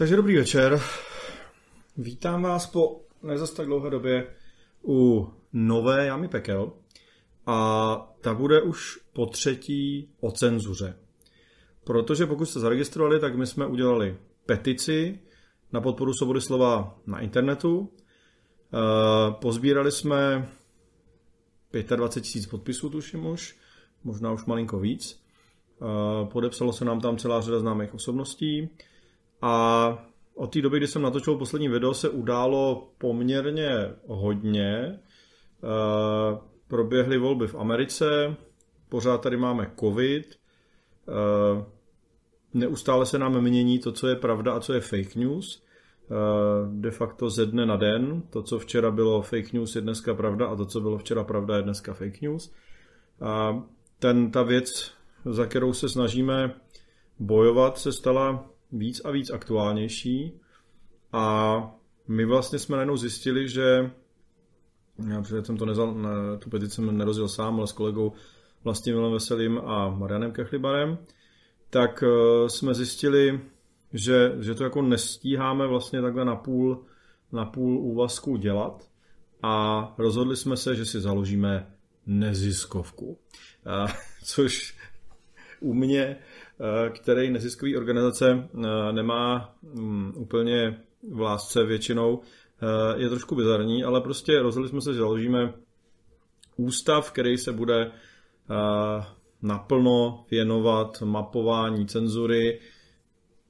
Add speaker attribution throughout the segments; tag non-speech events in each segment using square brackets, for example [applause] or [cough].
Speaker 1: Takže dobrý večer. Vítám vás po nezas tak dlouhé době u nové Jamy Pekel. A ta bude už po třetí o cenzuře. Protože pokud jste zaregistrovali, tak my jsme udělali petici na podporu svobody slova na internetu. Eh, pozbírali jsme 25 tisíc podpisů, tuším už, možná už malinko víc. Eh, podepsalo se nám tam celá řada známých osobností. A od té doby, kdy jsem natočil poslední video, se událo poměrně hodně. Eh, proběhly volby v Americe, pořád tady máme covid, eh, neustále se nám mění to, co je pravda a co je fake news. Eh, de facto ze dne na den, to, co včera bylo fake news, je dneska pravda a to, co bylo včera pravda, je dneska fake news. A ten, ta věc, za kterou se snažíme bojovat, se stala víc a víc aktuálnější a my vlastně jsme najednou zjistili, že já jsem to nezal, ne, tu petici jsem nerozil sám, ale s kolegou Vlastimilem Veselým a Marianem Kechlibarem, tak uh, jsme zjistili, že, že to jako nestíháme vlastně takhle na půl, na půl úvazku dělat a rozhodli jsme se, že si založíme neziskovku. Uh, [laughs] což u mě Eh, který neziskový organizace eh, nemá mm, úplně v lásce většinou, eh, je trošku bizarní, ale prostě rozhodli jsme se, že založíme ústav, který se bude naplno věnovat mapování cenzury,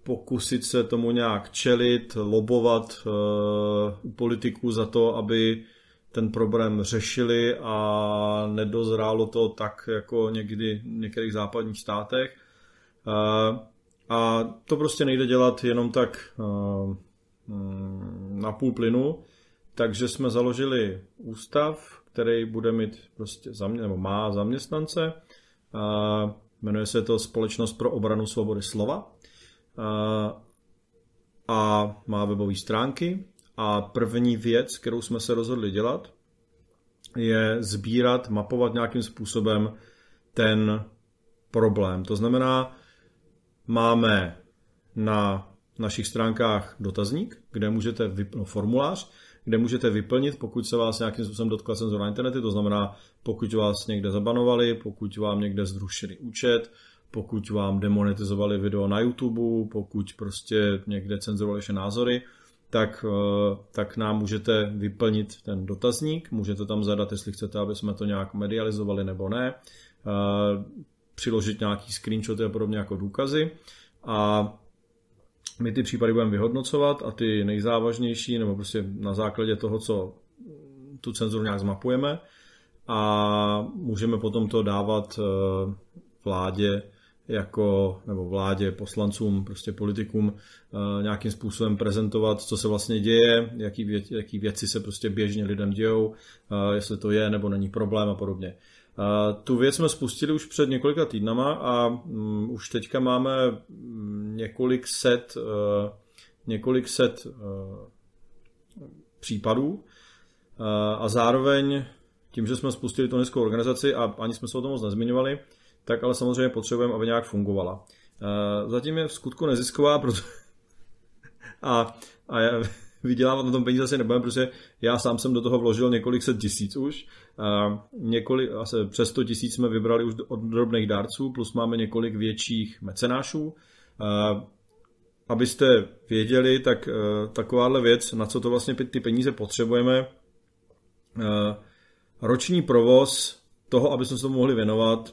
Speaker 1: pokusit se tomu nějak čelit, lobovat u politiků za to, aby ten problém řešili a nedozrálo to tak jako někdy v některých západních státech. A to prostě nejde dělat jenom tak mm, na půl plynu, takže jsme založili ústav, který bude mít prostě zamě, nebo má zaměstnance. A jmenuje se to Společnost pro obranu svobody slova. A, a má webové stránky. A první věc, kterou jsme se rozhodli dělat, je sbírat, mapovat nějakým způsobem ten problém. To znamená, máme na našich stránkách dotazník, kde můžete vyp- no, formulář, kde můžete vyplnit, pokud se vás nějakým způsobem dotkla cenzura internetu, to znamená, pokud vás někde zabanovali, pokud vám někde zrušili účet, pokud vám demonetizovali video na YouTube, pokud prostě někde cenzurovali vaše názory, tak, eh, tak nám můžete vyplnit ten dotazník, můžete tam zadat, jestli chcete, aby jsme to nějak medializovali nebo ne. Přiložit nějaký screenshoty a podobně jako důkazy a my ty případy budeme vyhodnocovat a ty nejzávažnější, nebo prostě na základě toho, co tu cenzuru nějak zmapujeme a můžeme potom to dávat eh, vládě jako, nebo vládě, poslancům, prostě politikům eh, nějakým způsobem prezentovat, co se vlastně děje, jaký, vě, jaký věci se prostě běžně lidem dějou, eh, jestli to je nebo není problém a podobně. Tu věc jsme spustili už před několika týdnama a um, už teďka máme mm, několik set, uh, několik set uh, případů uh, a zároveň tím, že jsme spustili tu neziskovou organizaci a ani jsme se o tom moc nezmiňovali, tak ale samozřejmě potřebujeme, aby nějak fungovala. Zatím je v skutku nezisková, proto... [laughs] a, a vydělávat na tom peníze asi nebudeme, protože já sám jsem do toho vložil několik set tisíc už. Několik, asi přes 100 tisíc jsme vybrali už od drobných dárců, plus máme několik větších mecenášů. Abyste věděli, tak takováhle věc, na co to vlastně ty peníze potřebujeme, roční provoz toho, aby jsme se tomu mohli věnovat,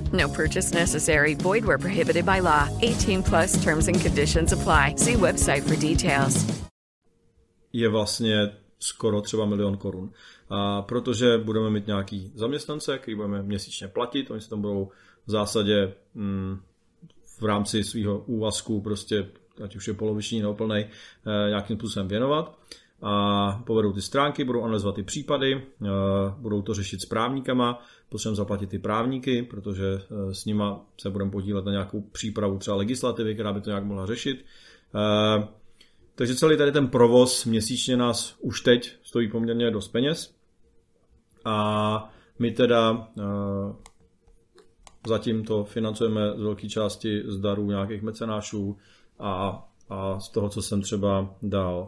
Speaker 2: No purchase necessary. Void where prohibited by law. 18 plus terms and conditions apply. See website for details.
Speaker 1: Je vlastně skoro třeba milion korun. A protože budeme mít nějaký zaměstnance, který budeme měsíčně platit, oni se tam budou v zásadě mm, v rámci svého úvazku prostě, ať už je poloviční nebo plný, eh, nějakým způsobem věnovat a povedou ty stránky, budou analyzovat ty případy, eh, budou to řešit s právníkama, potřebujeme zaplatit ty právníky, protože eh, s nima se budeme podílet na nějakou přípravu třeba legislativy, která by to nějak mohla řešit. Eh, takže celý tady ten provoz měsíčně nás už teď stojí poměrně dost peněz. A my teda zatím to financujeme z velké části z darů nějakých mecenášů a, a z toho, co jsem třeba dal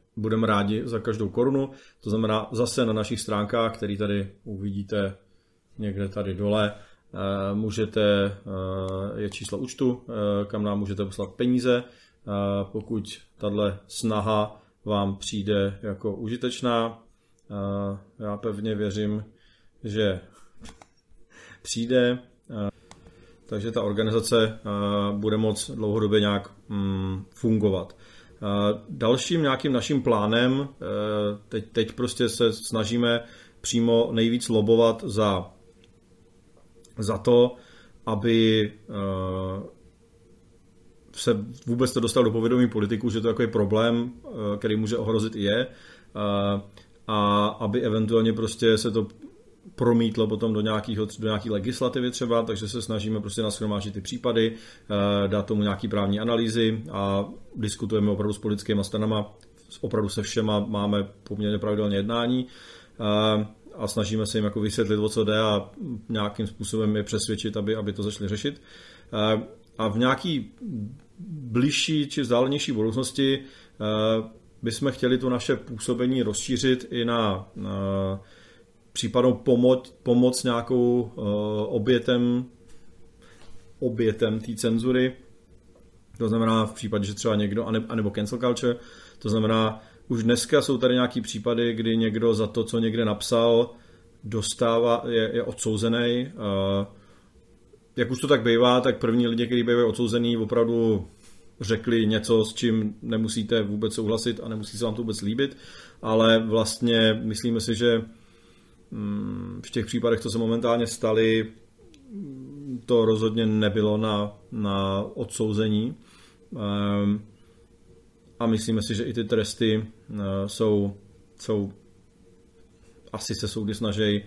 Speaker 1: budeme rádi za každou korunu. To znamená zase na našich stránkách, které tady uvidíte někde tady dole, eh, můžete, eh, je číslo účtu, eh, kam nám můžete poslat peníze. Pokud tahle snaha vám přijde jako užitečná, já pevně věřím, že přijde, takže ta organizace bude moc dlouhodobě nějak mm, fungovat. Dalším nějakým naším plánem, eh, teď, teď prostě se snažíme přímo nejvíc lobovat za, za to, aby eh, se vůbec to dostal do povědomí politiku, že to je takový problém, eh, který může ohrozit i je. a aby eventuálně prostě se to promítlo potom do, nějakého, do nějaké legislativy třeba, takže se snažíme prostě nashromážit ty případy, eh, dát tomu nějaký právní analýzy a diskutujeme opravdu s politickými stranama, opravdu se všema máme poměrně pravidelně jednání eh, a snažíme se jim jako vysvětlit, o co jde a nějakým způsobem je přesvědčit, aby, aby to začali řešit. Eh, a v nějaký bližší či vzdálenější budoucnosti bychom chtěli to naše působení rozšířit i na, na případnou pomoc, pomoc nějakou uh, obětem obětem té cenzury. To znamená v případě, že třeba někdo, anebo cancel culture, to znamená, už dneska jsou tady nějaký případy, kdy někdo za to, co někde napsal, dostává, je, je odsouzený. Uh, jak už to tak bývá, tak první lidi, kteří bývají odsouzený, opravdu řekli něco, s čím nemusíte vůbec souhlasit a nemusí se vám to vůbec líbit, ale vlastně myslíme si, že v těch případech, co se momentálně staly, to rozhodně nebylo na, na odsouzení. Ehm, a myslíme si, že i ty tresty eh, jsou, jsou asi se soudy snaží, eh,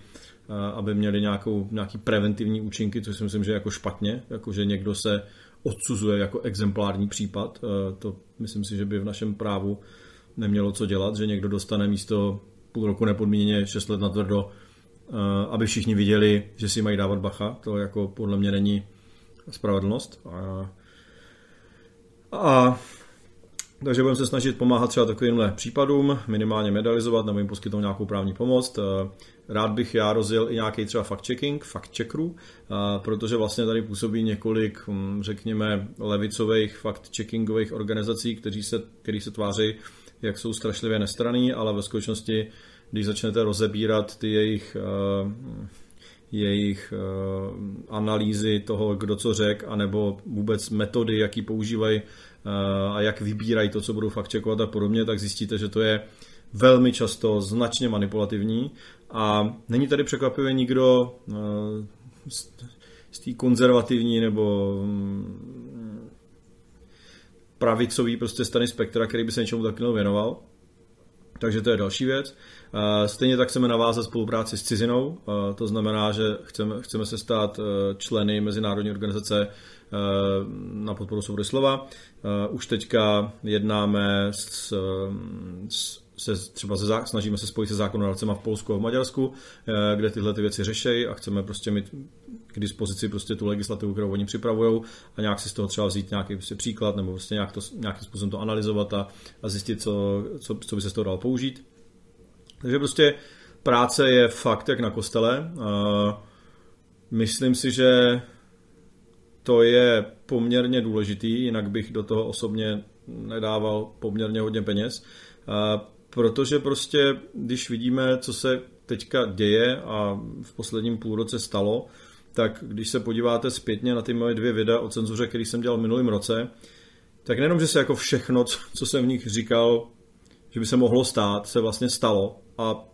Speaker 1: aby měli nějakou, nějaký preventivní účinky, což si myslím, že je jako špatně, jako že někdo se odsuzuje jako exemplární případ. Eh, to myslím si, že by v našem právu nemělo co dělat, že někdo dostane místo půl roku nepodmíněně 6 let na tvrdo, eh, aby všichni viděli, že si mají dávat bacha. To jako podle mě není spravedlnost. A, a takže budeme se snažit pomáhat třeba takovýmhle případům, minimálně medalizovat nebo jim poskytnout nějakou právní pomoc. Eh, rád bych já rozjel i nějaký třeba fact-checking, fact-checkerů, eh, protože vlastně tady působí několik, hm, řekněme, levicových fact-checkingových organizací, kteří se, který se tváří, jak jsou strašlivě nestraný, ale ve skutečnosti, když začnete rozebírat ty jejich uh, jejich analýzy toho, kdo co řek, anebo vůbec metody, jaký používají a jak vybírají to, co budou fakt čekovat a podobně, tak zjistíte, že to je velmi často značně manipulativní. A není tady překvapivě nikdo z té konzervativní nebo mm, pravicový prostě strany spektra, který by se něčemu taky věnoval. Takže to je další věc. Stejně tak chceme navázat spolupráci s cizinou, to znamená, že chceme, chceme se stát členy Mezinárodní organizace na podporu svobody slova. Už teďka jednáme s, s se třeba se, snažíme se spojit se zákonodárcema v Polsku a v Maďarsku, kde tyhle ty věci řešejí a chceme prostě mít k dispozici prostě tu legislativu, kterou oni připravují a nějak si z toho třeba vzít nějaký prostě příklad nebo prostě nějak to, nějakým způsobem to analyzovat a, a zjistit, co, co, co by se z toho dalo použít. Takže prostě práce je fakt jak na kostele. Myslím si, že to je poměrně důležitý, jinak bych do toho osobně nedával poměrně hodně peněz. Protože prostě, když vidíme, co se teďka děje a v posledním půlroce stalo, tak když se podíváte zpětně na ty moje dvě videa o cenzuře, který jsem dělal v minulém roce, tak nejenom, že se jako všechno, co jsem v nich říkal, že by se mohlo stát, se vlastně stalo, a,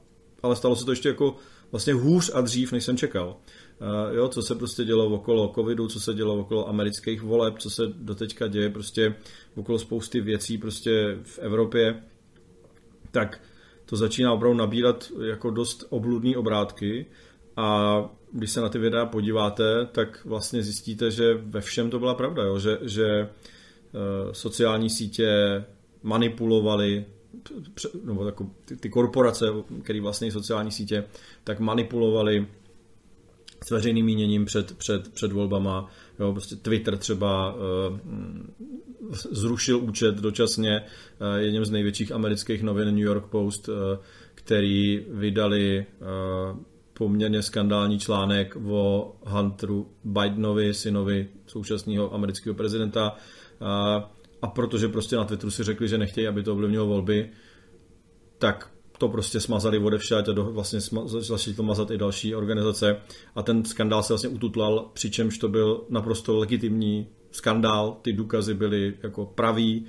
Speaker 1: ale stalo se to ještě jako vlastně hůř a dřív, než jsem čekal. Uh, jo, co se prostě dělo okolo covidu, co se dělo okolo amerických voleb, co se doteďka děje prostě okolo spousty věcí prostě v Evropě, tak to začíná opravdu nabírat jako dost obludné obrátky a když se na ty videa podíváte, tak vlastně zjistíte, že ve všem to byla pravda, jo? že, že uh, sociální sítě manipulovali nebo jako ty, ty korporace, které vlastně sociální sítě, tak manipulovali s veřejným míněním před, před, před volbama. Jo, prostě Twitter třeba uh, zrušil účet dočasně uh, jedním z největších amerických novin New York Post, uh, který vydali poměrně skandální článek o Hunteru Bidenovi, synovi současného amerického prezidenta. A protože prostě na Twitteru si řekli, že nechtějí, aby to ovlivnilo volby, tak to prostě smazali odevšať a do, vlastně začali to mazat i další organizace. A ten skandál se vlastně ututlal, přičemž to byl naprosto legitimní skandál, ty důkazy byly jako pravý,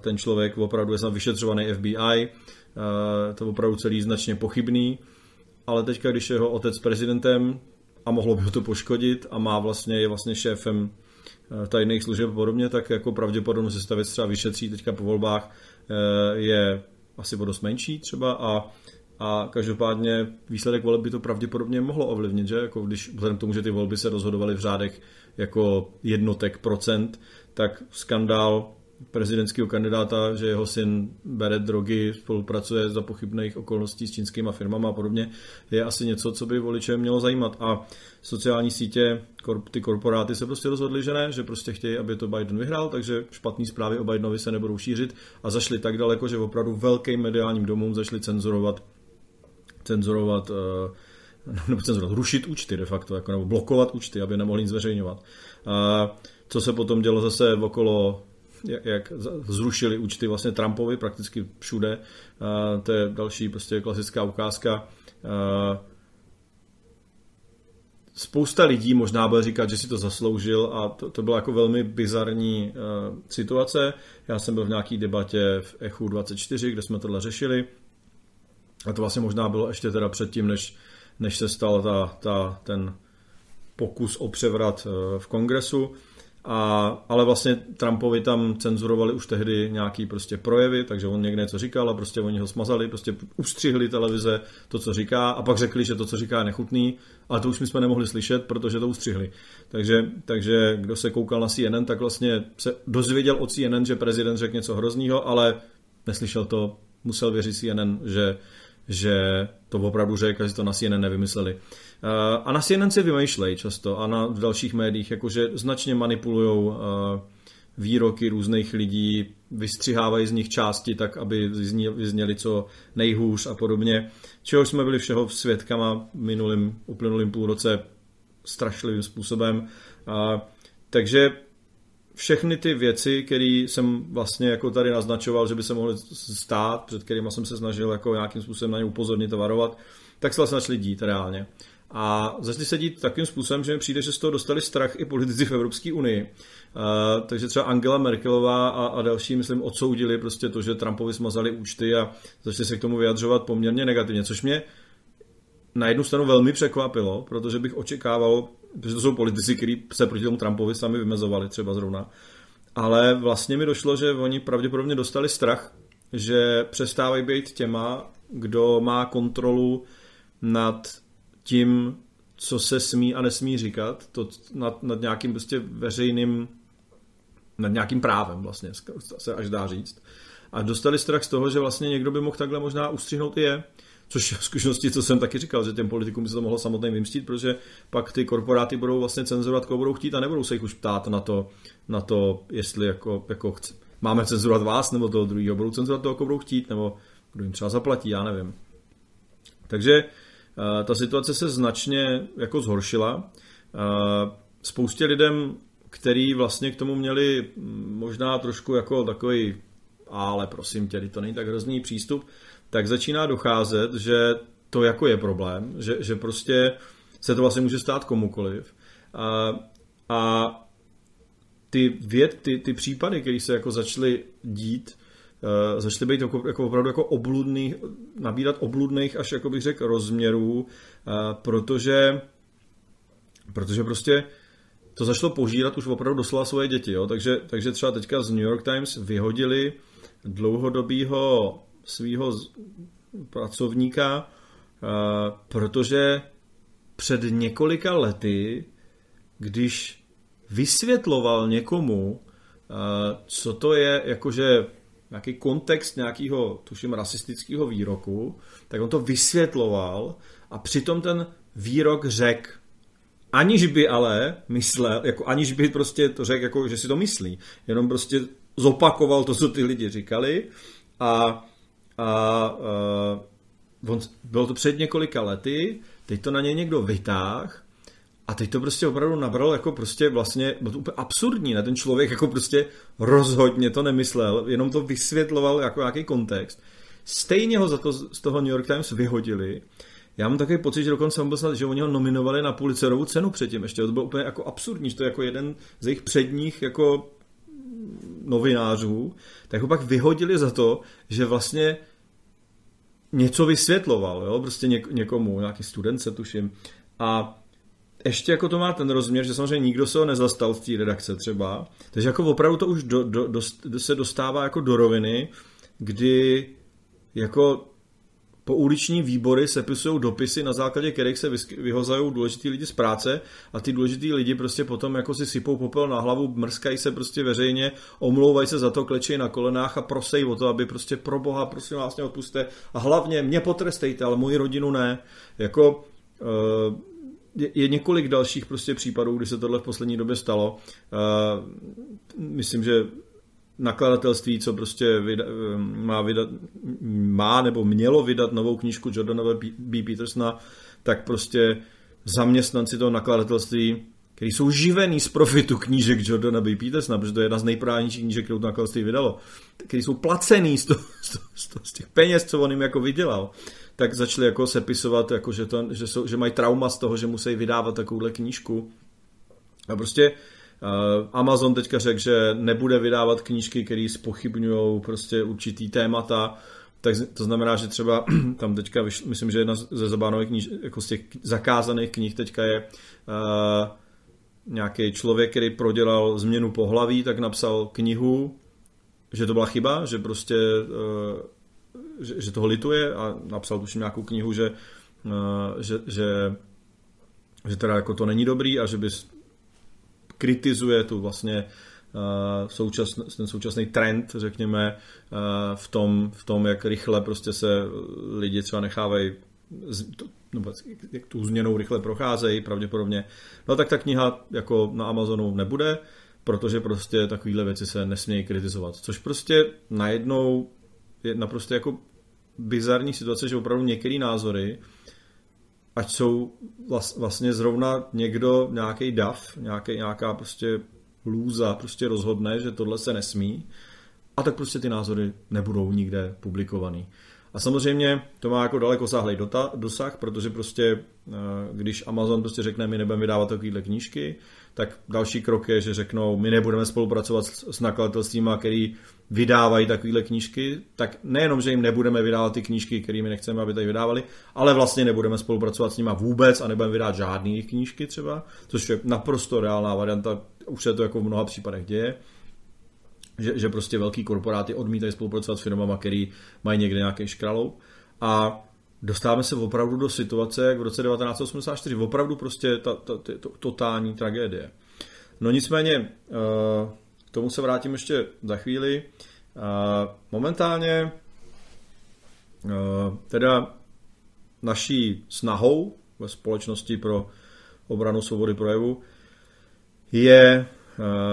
Speaker 1: ten člověk opravdu je vyšetřovaný FBI, to opravdu celý značně pochybný, ale teďka, když je jeho otec prezidentem a mohlo by ho to poškodit a má vlastně, je vlastně šéfem Eh, tajných služeb a podobně, tak jako pravděpodobnost, se třeba vyšetří teďka po volbách, eh, je asi o dost menší třeba a a každopádně výsledek voleb by to pravděpodobně mohlo ovlivnit, že? Jako když vzhledem k tomu, že ty volby se rozhodovaly v řádech jako jednotek procent, tak skandál prezidentského kandidáta, že jeho syn bere drogy, spolupracuje za pochybných okolností s čínskými firmami a podobně, je asi něco, co by voliče mělo zajímat. A sociální sítě, ty korporáty se prostě rozhodly, že ne, že prostě chtějí, aby to Biden vyhrál, takže špatné zprávy o Bidenovi se nebudou šířit a zašli tak daleko, že opravdu velkým mediálním domům zašli cenzurovat cenzurovat eh, nebo cenzurovat, rušit účty de facto, jako, nebo blokovat účty, aby nemohli nic zveřejňovat. A co se potom dělo zase okolo jak zrušili účty vlastně Trumpovi prakticky všude. To je další prostě klasická ukázka. Spousta lidí možná bude říkat, že si to zasloužil a to, to byla jako velmi bizarní situace. Já jsem byl v nějaký debatě v Echu 24, kde jsme tohle řešili a to vlastně možná bylo ještě teda předtím, než, než se stal ta, ta, ten pokus o převrat uh, v kongresu. A, ale vlastně Trumpovi tam cenzurovali už tehdy nějaký prostě projevy, takže on někde něco říkal a prostě oni ho smazali, prostě ustřihli televize to, co říká a pak řekli, že to, co říká, je nechutný, ale to už my jsme nemohli slyšet, protože to ustřihli. Takže, takže kdo se koukal na CNN, tak vlastně se dozvěděl od CNN, že prezident řekl něco hroznýho, ale neslyšel to, musel věřit CNN, že, že to opravdu řekl že to na CNN nevymysleli. Eh, a na CNN si vymýšlejí často a na dalších médiích, jakože značně manipulují eh, výroky různých lidí, vystřihávají z nich části tak, aby vyzněly co nejhůř a podobně. Čeho jsme byli všeho svědkama minulým, uplynulým půlroce strašlivým způsobem. A, takže všechny ty věci, které jsem vlastně jako tady naznačoval, že by se mohly stát, před kterými jsem se snažil jako nějakým způsobem na ně upozornit a varovat, tak se vlastně začaly dít reálně. A začali se dít takým způsobem, že mi přijde, že z toho dostali strach i politici v Evropské unii. Uh, takže třeba Angela Merkelová a, a další, myslím, odsoudili prostě to, že Trumpovi smazali účty a začali se k tomu vyjadřovat poměrně negativně, což mě na jednu stranu velmi překvapilo, protože bych očekával, protože to jsou politici, kteří se proti tomu Trumpovi sami vymezovali třeba zrovna, ale vlastně mi došlo, že oni pravděpodobně dostali strach, že přestávají být těma, kdo má kontrolu nad tím, co se smí a nesmí říkat, to nad, nad nějakým prostě veřejným, nad nějakým právem vlastně, se až dá říct. A dostali strach z toho, že vlastně někdo by mohl takhle možná ustřihnout i je, což v zkušenosti, co jsem taky říkal, že těm politikům by se to mohlo samotné vymstít, protože pak ty korporáty budou vlastně cenzurovat, koho budou chtít a nebudou se jich už ptát na to, na to jestli jako, jako chci, máme cenzurovat vás nebo toho druhého, budou cenzurovat toho, koho budou chtít, nebo kdo jim třeba zaplatí, já nevím. Takže ta situace se značně jako zhoršila. Eh, spoustě lidem, který vlastně k tomu měli možná trošku jako takový, ale prosím tě, to není tak hrozný přístup, tak začíná docházet, že to jako je problém, že, že prostě se to vlastně může stát komukoliv. A, a ty, věd, ty, ty případy, které se jako začaly dít, začaly být jako, jako opravdu jako obludný, nabírat obludných až jako bych řekl rozměrů, uh, protože protože prostě to začalo požírat už opravdu doslova svoje děti. Jo? Takže, takže třeba teďka z New York Times vyhodili dlouhodobýho svého pracovníka, uh, protože před několika lety, když vysvětloval někomu, co to je jakože nějaký kontext nějakého, tuším, rasistického výroku, tak on to vysvětloval a přitom ten výrok řekl, aniž by ale myslel, jako aniž by prostě to řekl, jako, že si to myslí, jenom prostě zopakoval to, co ty lidi říkali a, a, a on, bylo to před několika lety, teď to na něj někdo vytáh a teď to prostě opravdu nabralo jako prostě vlastně, bylo to úplně absurdní, ne? Ten člověk jako prostě rozhodně to nemyslel, jenom to vysvětloval jako nějaký kontext. Stejně ho za to z toho New York Times vyhodili. Já mám takový pocit, že dokonce on byl snad, že oni ho nominovali na Pulitzerovu cenu předtím ještě. To bylo úplně jako absurdní, že to je jako jeden z jejich předních jako novinářů, tak ho pak vyhodili za to, že vlastně něco vysvětloval, jo? prostě něk- někomu, nějaký studence tuším. A ještě jako to má ten rozměr, že samozřejmě nikdo se ho nezastal z té redakce třeba, takže jako opravdu to už do, do, do, se dostává jako do roviny, kdy jako pouliční výbory sepisují dopisy, na základě kterých se vyhozají důležitý lidi z práce a ty důležitý lidi prostě potom jako si sypou popel na hlavu, mrskají se prostě veřejně, omlouvají se za to, klečejí na kolenách a prosejí o to, aby prostě pro boha, prosím vás, mě odpuste a hlavně mě potrestejte, ale moji rodinu ne. Jako uh, je, několik dalších prostě případů, kdy se tohle v poslední době stalo. Uh, myslím, že nakladatelství, co prostě vyda, má, vydat, má nebo mělo vydat novou knížku Jordana B. Petersona, tak prostě zaměstnanci toho nakladatelství, kteří jsou živený z profitu knížek Jordana B. Petersona, protože to je jedna z nejprávnějších knížek, kterou to nakladatelství vydalo, kteří jsou placený z, to, z, to, z, to, z těch peněz, co on jim jako vydělal, tak začali jako sepisovat, jako že, to, že, jsou, že mají trauma z toho, že musí vydávat takovouhle knížku. A prostě Eh, Amazon teďka řekl, že nebude vydávat knížky, které spochybňují prostě určitý témata, tak to znamená, že třeba [clears throat] tam teďka, myslím, že jedna ze zabánových kníž, jako z těch zakázaných knih teďka je uh, nějaký člověk, který prodělal změnu pohlaví, tak napsal knihu, že to byla chyba, že prostě uh, že, toho lituje a napsal tuším nějakou knihu, že, uh, že, že, že teda jako to není dobrý a že by kritizuje tu vlastně uh, současn, ten současný trend, řekněme, v, tom, v tom, jak rychle prostě se lidi třeba nechávají nebo jak tu změnou rychle procházejí pravděpodobně. No tak ta kniha jako na Amazonu nebude, protože prostě takovéhle věci se nesmějí kritizovat. Což prostě najednou je naprosto jako bizarní situace, že opravdu některé názory ať jsou vlastně zrovna někdo, nějaký dav, nějaký, nějaká prostě lůza prostě rozhodne, že tohle se nesmí a tak prostě ty názory nebudou nikde publikovaný. A samozřejmě to má jako daleko sáhlej dosah, protože prostě eh, když Amazon prostě řekne, my nebudeme vydávat takovéhle knížky, tak další krok je, že řeknou, my nebudeme spolupracovat s nakladatelstvím, který vydávají takovéhle knížky, tak nejenom, že jim nebudeme vydávat ty knížky, kterými nechceme, aby tady vydávali, ale vlastně nebudeme spolupracovat s nimi vůbec a nebudeme vydávat jejich knížky třeba, což je naprosto reálná varianta, už se to jako v mnoha případech děje že, že prostě velký korporáty odmítají spolupracovat s firmama, který mají někde nějaký škraloup. A dostáváme se opravdu do situace, jak v roce 1984, opravdu prostě ta, ta, ta, ta totální tragédie. No nicméně, eh, k tomu se vrátím ještě za chvíli. Eh, momentálně eh, teda naší snahou ve společnosti pro obranu svobody projevu je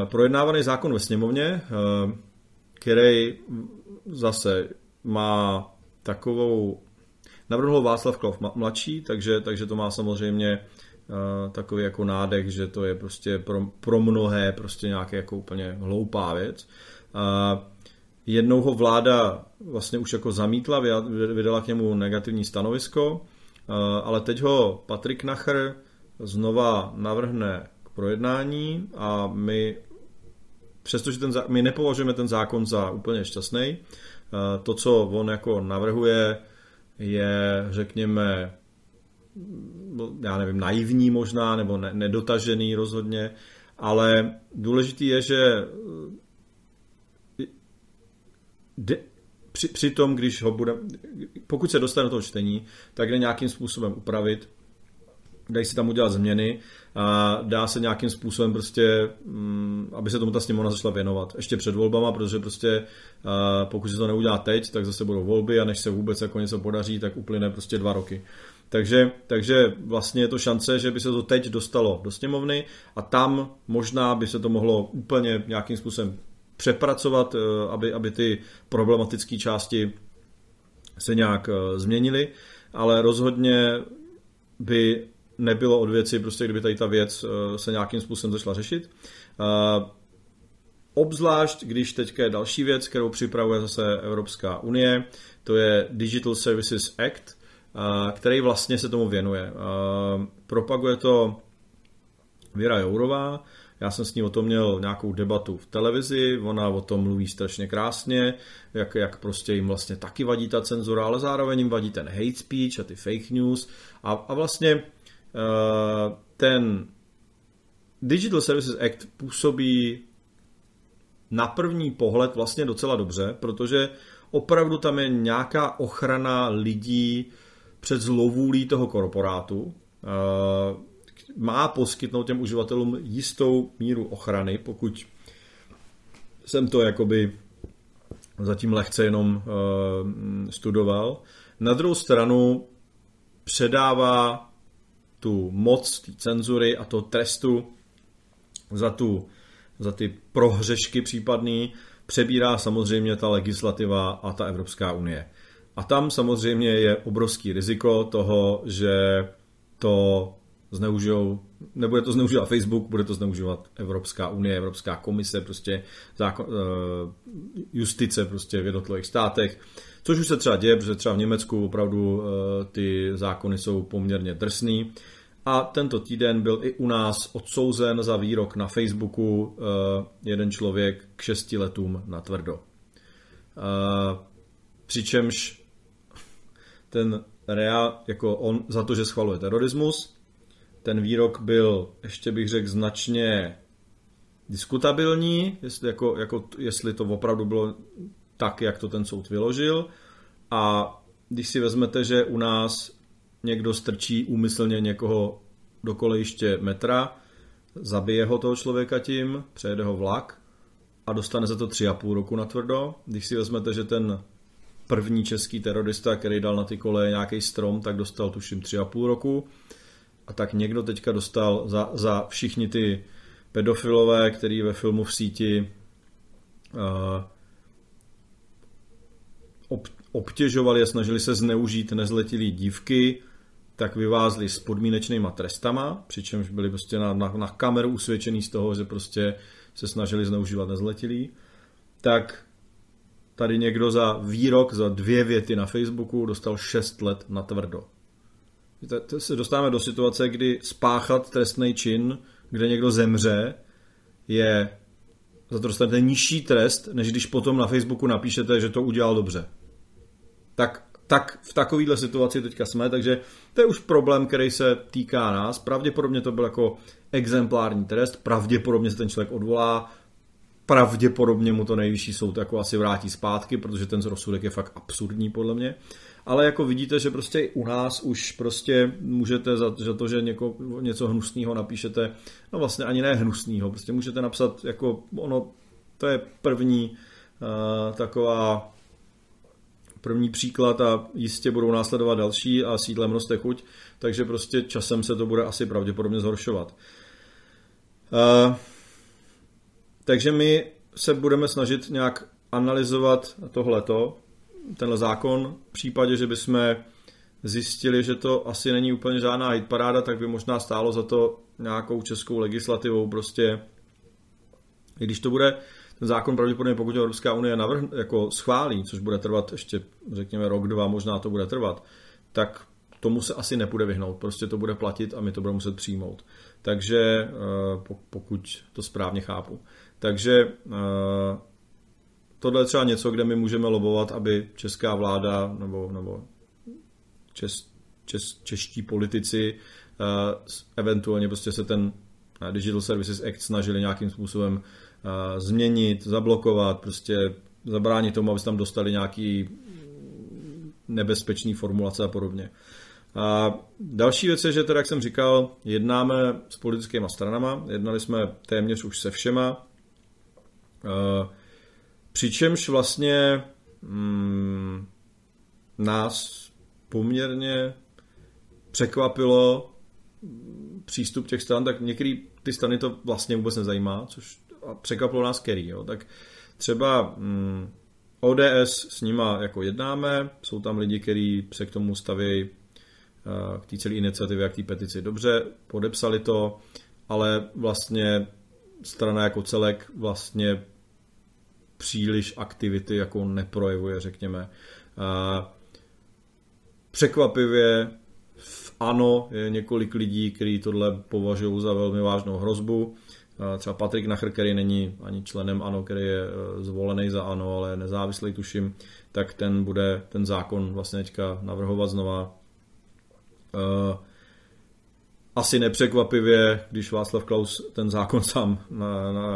Speaker 1: projednávaný zákon ve sněmovně, eh, který zase má takovou, navrhl Václav Klaus mladší, takže, takže to má samozřejmě eh, takový jako nádech, že to je prostě pro, pro mnohé prostě nějaké jako úplně hloupá věc. Jednou ho vláda vlastně už jako zamítla, vydala k němu negativní stanovisko, ale teď ho Patrik Nacher znova navrhne projednání a my, přestože ten, my nepovažujeme ten zákon za úplně šťastný, eh, to, co on jako navrhuje, je, řekněme, já nevím, naivní možná, nebo ne, nedotažený rozhodně, ale důležitý je, že eh, de, při, při tom, když ho bude, pokud se dostane do toho čtení, tak jde nějakým způsobem upravit, dají si tam udělat změny a dá se nějakým způsobem prostě, mm, aby se tomu ta sněmovna začala věnovat. Ještě před volbama, protože prostě pokud se to neudělá teď, tak zase budou volby a než se vůbec jako něco podaří, tak uplyne prostě dva roky. Takže, takže vlastně je to šance, že by se to teď dostalo do sněmovny a tam možná by se to mohlo úplně nějakým způsobem přepracovat, e, aby, aby ty problematické části se nějak e, změnily, ale rozhodně by nebylo od věci, prostě kdyby tady ta věc eh, se nějakým způsobem začala řešit. Eh, obzvlášť, když teďka je další věc, kterou připravuje zase Evropská unie, to je Digital Services Act, eh, který vlastně se tomu věnuje. Propaguje to Věra Jourová, já jsem s ní o tom měl nějakou debatu v televizi, ona o tom mluví strašně krásně, jak, jak prostě jim vlastně taky vadí ta cenzura, ale zároveň jim vadí ten hate speech a ty fake news a, a vlastně ten Digital Services Act působí na první pohled vlastně docela dobře, protože opravdu tam je nějaká ochrana lidí před zlovůlí toho korporátu. Eh, má poskytnout těm uživatelům jistou míru ochrany, pokud jsem to jakoby zatím lehce jenom eh, studoval. Na druhou stranu předává tu moc té cenzury a toho trestu za, tu, za ty prohřešky případný přebírá samozřejmě ta legislativa a ta Evropská unie. A tam samozřejmě je obrovský riziko toho, že to zneužijou, nebude to zneužívat Facebook, bude to zneužívat Evropská unie, Evropská komise, prostě zákon, eh, justice prostě v jednotlivých státech. Což už se třeba děje, protože třeba v Německu opravdu eh, ty zákony jsou poměrně drsný. A tento týden byl i u nás odsouzen za výrok na Facebooku eh, jeden člověk k šesti letům na tvrdo. Přičemž ten Rea, jako on za to, že schvaluje terorismus, ten výrok byl, ještě bych řekl, značně diskutabilní, jestli, jako, jako, jestli to opravdu bylo tak, jak to ten soud vyložil. A když si vezmete, že u nás někdo strčí úmyslně někoho do kolejiště metra, zabije ho toho člověka tím, přejede ho vlak a dostane za to tři a půl roku na tvrdo. Když si vezmete, že ten první český terorista, který dal na ty koleje nějaký strom, tak dostal tuším tři a půl roku a tak někdo teďka dostal za, za všichni ty pedofilové, který ve filmu v síti uh, obtěžovali a snažili se zneužít nezletilý dívky, tak vyvázli s podmínečnýma trestama, přičemž byli prostě na, na, na kameru usvědčený z toho, že prostě se snažili zneužívat nezletilý, tak tady někdo za výrok, za dvě věty na Facebooku dostal 6 let na tvrdo to se dostáváme do situace, kdy spáchat trestný čin, kde někdo zemře, je za to dostanete nižší trest, než když potom na Facebooku napíšete, že to udělal dobře. Tak, tak v takovéhle situaci teďka jsme, takže to je už problém, který se týká nás. Pravděpodobně to byl jako exemplární trest, pravděpodobně se ten člověk odvolá, pravděpodobně mu to nejvyšší soud jako asi vrátí zpátky, protože ten rozsudek je fakt absurdní podle mě ale jako vidíte, že prostě i u nás už prostě můžete za, za to, že něko, něco hnusného napíšete, no vlastně ani ne hnusného, prostě můžete napsat jako ono, to je první uh, taková první příklad a jistě budou následovat další a sídlem roste chuť, takže prostě časem se to bude asi pravděpodobně zhoršovat. Uh, takže my se budeme snažit nějak analyzovat tohleto, tenhle zákon. V případě, že bychom zjistili, že to asi není úplně žádná hitparáda, tak by možná stálo za to nějakou českou legislativou prostě, i když to bude ten zákon pravděpodobně, pokud Evropská unie navrh, jako schválí, což bude trvat ještě, řekněme, rok, dva, možná to bude trvat, tak tomu se asi nepůjde vyhnout. Prostě to bude platit a my to budeme muset přijmout. Takže eh, pokud to správně chápu. Takže eh, tohle je třeba něco, kde my můžeme lobovat, aby česká vláda nebo, nebo čes, čes, čeští politici uh, eventuálně prostě se ten Digital Services Act snažili nějakým způsobem změnit, zablokovat, prostě zabránit tomu, aby se tam dostali nějaký nebezpečný formulace a podobně. A další věc je, že teda, jak jsem říkal, jednáme s politickými stranama, jednali jsme téměř už se všema. Přičemž vlastně mm, nás poměrně překvapilo přístup těch stran, tak některý ty strany to vlastně vůbec nezajímá, což a překvapilo nás Kerry. Jo. Tak třeba mm, ODS s nima jako jednáme, jsou tam lidi, kteří se k tomu staví k té celé iniciativě, jak té petici dobře, podepsali to, ale vlastně strana jako celek vlastně příliš aktivity jako neprojevuje, řekněme. Překvapivě v ANO je několik lidí, kteří tohle považují za velmi vážnou hrozbu. Třeba Patrik Nachr, který není ani členem ANO, který je e, zvolený za ANO, ale nezávislý tuším, tak ten bude ten zákon vlastně teďka navrhovat znova. E, asi nepřekvapivě, když Václav Klaus ten zákon sám na, na,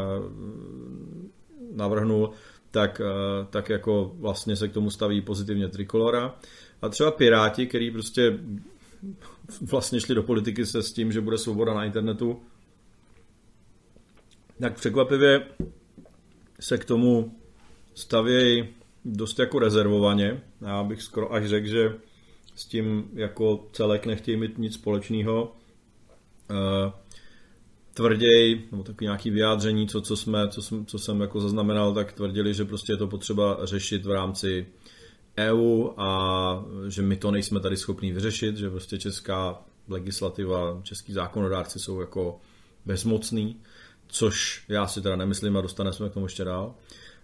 Speaker 1: navrhnul, tak, eh, tak jako vlastně se k tomu staví pozitivně Trikolora. A třeba Piráti, který prostě vlastně šli do politiky se s tím, že bude svoboda na internetu, tak překvapivě se k tomu stavějí dost jako rezervovaně. Já bych skoro až řekl, že s tím jako celek nechtějí mít nic společného. Uh, tvrději, nebo takový nějaký vyjádření, co, co, jsme, co, jsem, co jsem jako zaznamenal, tak tvrdili, že prostě je to potřeba řešit v rámci EU a že my to nejsme tady schopní vyřešit, že prostě česká legislativa, český zákonodárci jsou jako bezmocný, což já si teda nemyslím a dostaneme se k tomu ještě dál.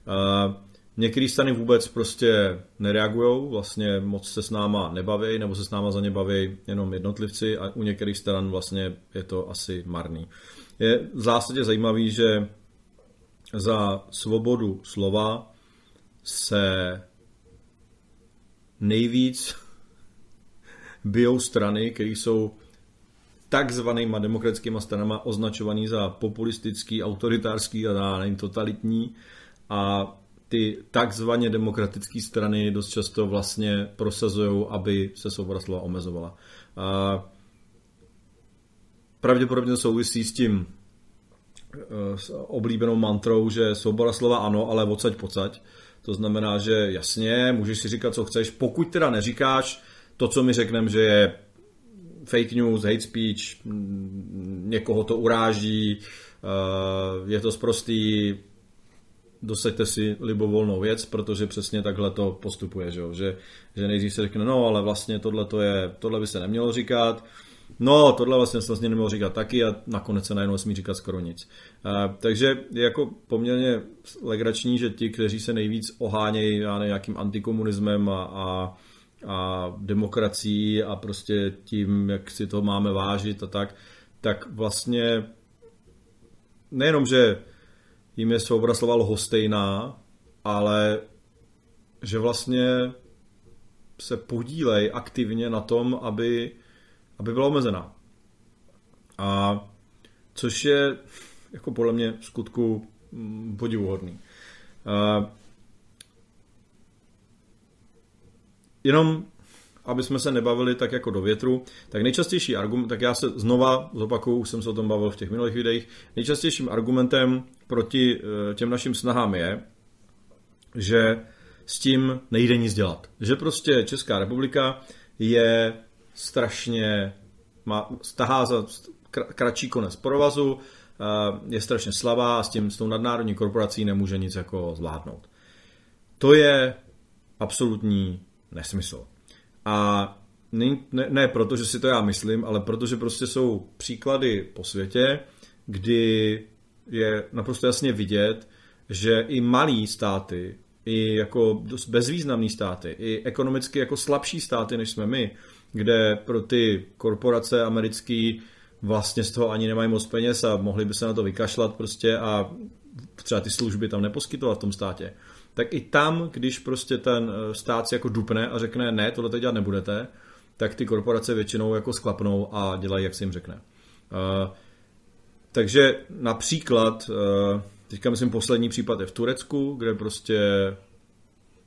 Speaker 1: Uh, Některé strany vůbec prostě nereagují, vlastně moc se s náma nebaví, nebo se s náma za ně baví jenom jednotlivci a u některých stran vlastně je to asi marný. Je v zásadě zajímavý, že za svobodu slova se nejvíc [laughs] bijou strany, které jsou takzvanýma demokratickýma stranama označovaný za populistický, autoritářský a nevím, totalitní a ty takzvaně demokratické strany dost často vlastně prosazují, aby se svoboda slova omezovala. A pravděpodobně souvisí s tím eh, s oblíbenou mantrou, že svoboda slova ano, ale odsaď pocať. To znamená, že jasně, můžeš si říkat, co chceš, pokud teda neříkáš to, co mi řekneme, že je fake news, hate speech, někoho to uráží, eh, je to zprostý, dosaďte si libovolnou věc, protože přesně takhle to postupuje, že, že, že nejdřív se řekne, no ale vlastně tohle, to je, tohle by se nemělo říkat, no tohle vlastně se vlastně nemělo říkat taky a nakonec se najednou smí říkat skoro nic. Uh, takže je jako poměrně legrační, že ti, kteří se nejvíc ohánějí nějakým antikomunismem a, a, a demokracií a prostě tím, jak si to máme vážit a tak, tak vlastně nejenom, že jim je svoboda slova lhostejná, ale že vlastně se podílej aktivně na tom, aby, aby byla omezená. A což je jako podle mě v skutku mm, podivuhodný. Uh, jenom aby jsme se nebavili tak jako do větru, tak nejčastější argument, tak já se znova zopakuju, už jsem se o tom bavil v těch minulých videích, nejčastějším argumentem proti eh, těm našim snahám je, že s tím nejde nic dělat. Že prostě Česká republika je strašně, má, stahá za kratší konec provazu, eh, je strašně slabá a s tím s tou nadnárodní korporací nemůže nic jako zvládnout. To je absolutní nesmysl. A ne, ne, ne proto, že si to já myslím, ale protože prostě jsou příklady po světě, kdy je naprosto jasně vidět, že i malí státy, i jako bezvýznamný státy, i ekonomicky jako slabší státy, než jsme my, kde pro ty korporace americký vlastně z toho ani nemají moc peněz a mohli by se na to vykašlat prostě a třeba ty služby tam neposkytovat v tom státě, tak i tam, když prostě ten eh, stát si jako dupne a řekne ne, tohle dělat nebudete, tak ty korporace většinou jako sklapnou a dělají, jak se jim řekne. Uh, takže například, uh, teďka myslím poslední případ je v Turecku, kde prostě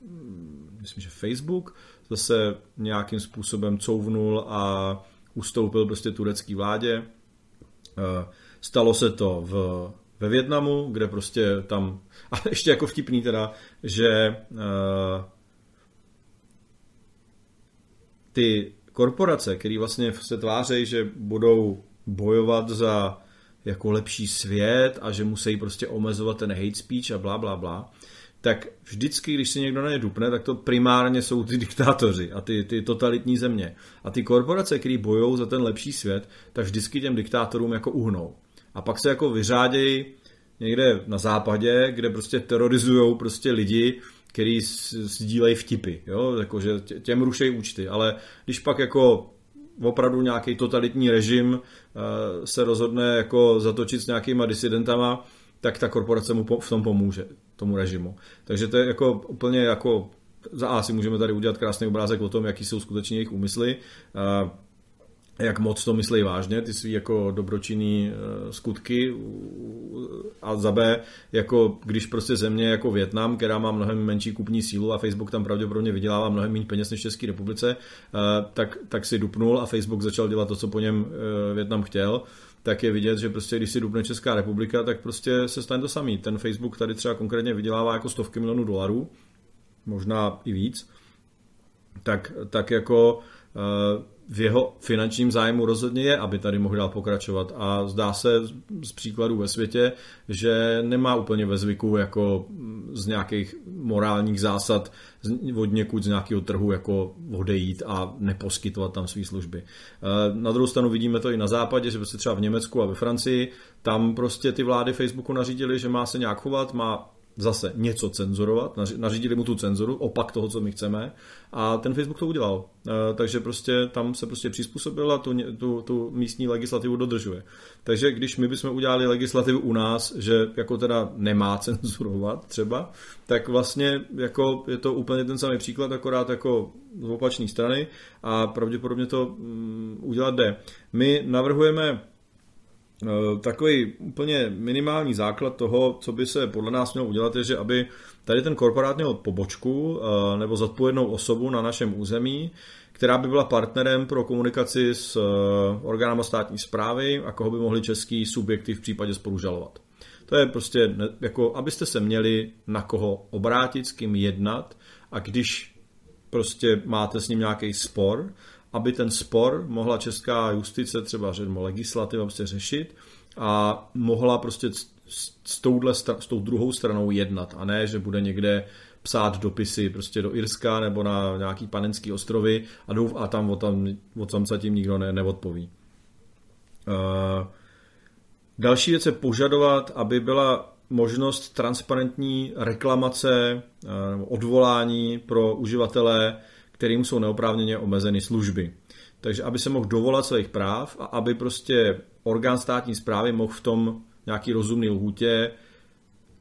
Speaker 1: hm, myslím, že Facebook zase nějakým způsobem couvnul a ustoupil prostě turecký vládě. Stalo se to v ve Větnamu, kde prostě tam, [laughs] a ještě jako vtipný teda, že uh, ty korporace, které vlastně se tvářejí, že budou bojovat za jako lepší svět a že musí prostě omezovat ten hate speech a bla, bla, bla, tak vždycky, když se někdo na ně dupne, tak to primárně jsou ty diktátoři a ty, ty totalitní země. A ty korporace, které bojují za ten lepší svět, tak vždycky těm diktátorům jako uhnou a pak se jako vyřádějí někde na západě, kde prostě terorizují prostě lidi, který sdílejí vtipy, jo, jakože těm rušejí účty, ale když pak jako opravdu nějaký totalitní režim uh, se rozhodne jako zatočit s nějakýma disidentama, tak ta korporace mu v tom pomůže, tomu režimu. Takže to je jako úplně jako za A si můžeme tady udělat krásný obrázek o tom, jaký jsou skutečně jejich úmysly. Jak moc to myslí vážně, ty svý jako dobročinný uh, skutky a za B, jako když prostě země jako Větnam, která má mnohem menší kupní sílu a Facebook tam pravděpodobně vydělává mnohem méně peněz než České republice, uh, tak, tak si dupnul a Facebook začal dělat to, co po něm uh, Větnam chtěl, tak je vidět, že prostě když si dupne Česká republika, tak prostě se stane to samý. Ten Facebook tady třeba konkrétně vydělává jako stovky milionů dolarů, možná i víc, tak, tak jako v jeho finančním zájmu rozhodně je, aby tady mohl dál pokračovat. A zdá se z příkladů ve světě, že nemá úplně ve zvyku jako z nějakých morálních zásad od někud z nějakého trhu jako odejít a neposkytovat tam své služby. Na druhou stranu vidíme to i na západě, že prostě třeba v Německu a ve Francii, tam prostě ty vlády Facebooku nařídili, že má se nějak chovat, má zase něco cenzurovat, nařídili mu tu cenzuru, opak toho, co my chceme a ten Facebook to udělal. E, takže prostě tam se prostě přizpůsobil a tu, tu, tu místní legislativu dodržuje. Takže když my bychom udělali legislativu u nás, že jako teda nemá [laughs] cenzurovat třeba, tak vlastně jako je to úplně ten samý příklad, akorát jako z opačné strany a pravděpodobně to mm, udělat jde. My navrhujeme Eh, takový úplně minimální základ toho, co by se podle nás mělo udělat, je, že aby tady ten korporát měl pobočku eh, nebo zodpovědnou osobu na našem území, která by byla partnerem pro komunikaci s eh, orgánama státní zprávy a koho by mohli český subjekty v případě sporu žalovat. To je prostě, jako, abyste se měli na koho obrátit, s kým jednat a když prostě máte s ním nějaký spor, aby ten spor mohla česká justice, třeba řekněme legislativa, prostě řešit a mohla prostě s, touhle, s tou druhou stranou jednat a ne, že bude někde psát dopisy prostě do Irska nebo na nějaký panenský ostrovy a, douf, a tam o, tam o tam se tím nikdo ne, neodpoví. Uh, další věc je požadovat, aby byla možnost transparentní reklamace, uh, odvolání pro uživatele kterým jsou neoprávněně omezeny služby. Takže aby se mohl dovolat svých práv a aby prostě orgán státní zprávy mohl v tom nějaký rozumný lhůtě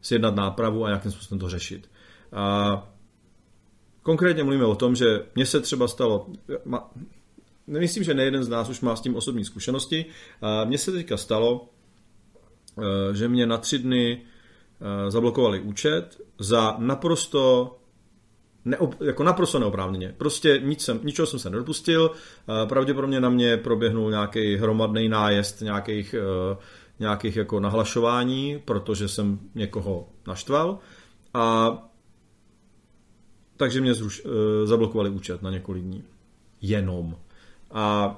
Speaker 1: sjednat nápravu a nějakým způsobem to řešit. A konkrétně mluvíme o tom, že mně se třeba stalo, nemyslím, že nejeden z nás už má s tím osobní zkušenosti, mně se teďka stalo, e, že mě na tři dny e, zablokovali účet za naprosto neop, jako naprosto neoprávněně. Prostě nic jsem, ničeho jsem se nedopustil, pravděpodobně na mě proběhnul nějaký hromadný nájezd nějakých, e, nějakých jako nahlašování, protože jsem někoho naštval a takže mě zruš, e, zablokovali účet na několik dní. Jenom. A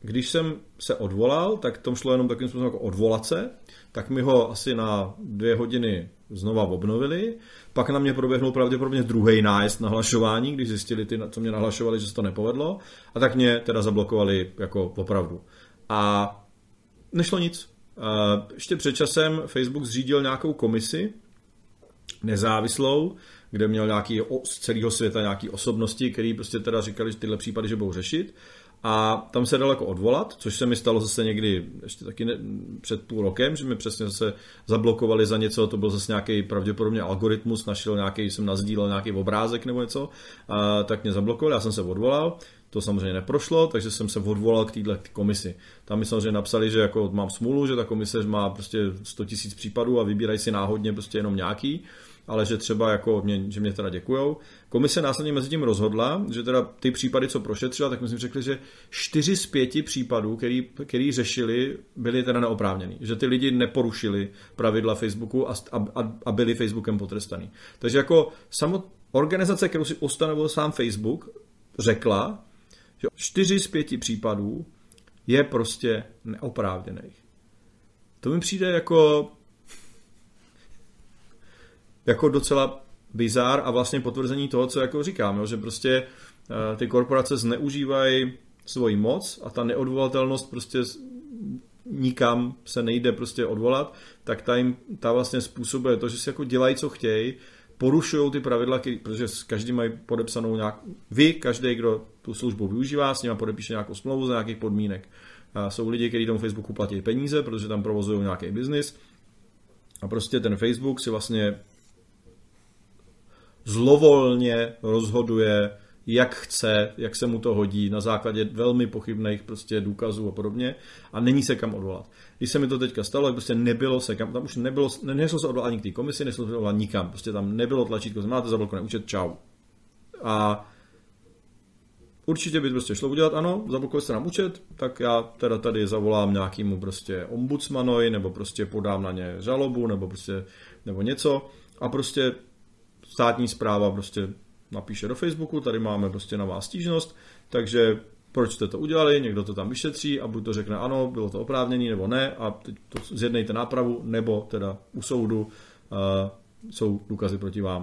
Speaker 1: když jsem se odvolal, tak tom šlo jenom takovým způsobem jako odvolat se, tak mi ho asi na dvě hodiny znova obnovili. Pak na mě proběhnul pravděpodobně druhý nájezd nahlašování, když zjistili ty, co mě nahlašovali, že se to nepovedlo. A tak mě teda zablokovali jako opravdu. A nešlo nic. Ještě před časem Facebook zřídil nějakou komisi, nezávislou, kde měl nějaký z celého světa nějaký osobnosti, který prostě teda říkali, že tyhle případy, že budou řešit. A tam se daleko odvolat, což se mi stalo zase někdy ještě taky ne, před půl rokem, že mi přesně zase zablokovali za něco, to byl zase nějaký pravděpodobně algoritmus, našel nějaký, jsem nazdílel nějaký obrázek nebo něco, a tak mě zablokovali, já jsem se odvolal, to samozřejmě neprošlo, takže jsem se odvolal k této komisi. Tam mi samozřejmě napsali, že jako mám smůlu, že ta komise má prostě 100 000 případů a vybírají si náhodně prostě jenom nějaký ale že třeba jako mě, že mě teda děkujou. Komise následně mezi tím rozhodla, že teda ty případy, co prošetřila, tak myslím řekli, že čtyři z pěti případů, který, který řešili, byly teda neoprávněný. Že ty lidi neporušili pravidla Facebooku a, a, a byli Facebookem potrestaný. Takže jako samot, organizace, kterou si ustanovil sám Facebook, řekla, že čtyři z pěti případů je prostě neoprávněných. To mi přijde jako jako docela bizár a vlastně potvrzení toho, co jako říkám, jo, že prostě uh, ty korporace zneužívají svoji moc a ta neodvolatelnost prostě nikam se nejde prostě odvolat, tak ta, jim, ta vlastně způsobuje to, že si jako dělají, co chtějí, porušují ty pravidla, který, protože každý mají podepsanou nějak, vy, každý, kdo tu službu využívá, s nimi podepíše nějakou smlouvu za nějakých podmínek. A jsou lidi, kteří tomu Facebooku platí peníze, protože tam provozují nějaký biznis. A prostě ten Facebook si vlastně zlovolně rozhoduje, jak chce, jak se mu to hodí, na základě velmi pochybných prostě důkazů a podobně a není se kam odvolat. Když se mi to teďka stalo, tak prostě nebylo se kam, tam už nebylo, nešlo se odvolat ani k té komisi, nešlo se odvolat nikam, prostě tam nebylo tlačítko, máte zablokovaný účet, čau. A určitě by to prostě šlo udělat, ano, zablokovali jste nám účet, tak já teda tady zavolám nějakému prostě ombudsmanovi, nebo prostě podám na ně žalobu, nebo prostě, nebo něco a prostě státní zpráva prostě napíše do Facebooku, tady máme prostě na vás stížnost, takže proč jste to udělali, někdo to tam vyšetří a buď to řekne ano, bylo to oprávnění, nebo ne a teď to zjednejte nápravu, nebo teda u soudu uh, jsou důkazy proti vám.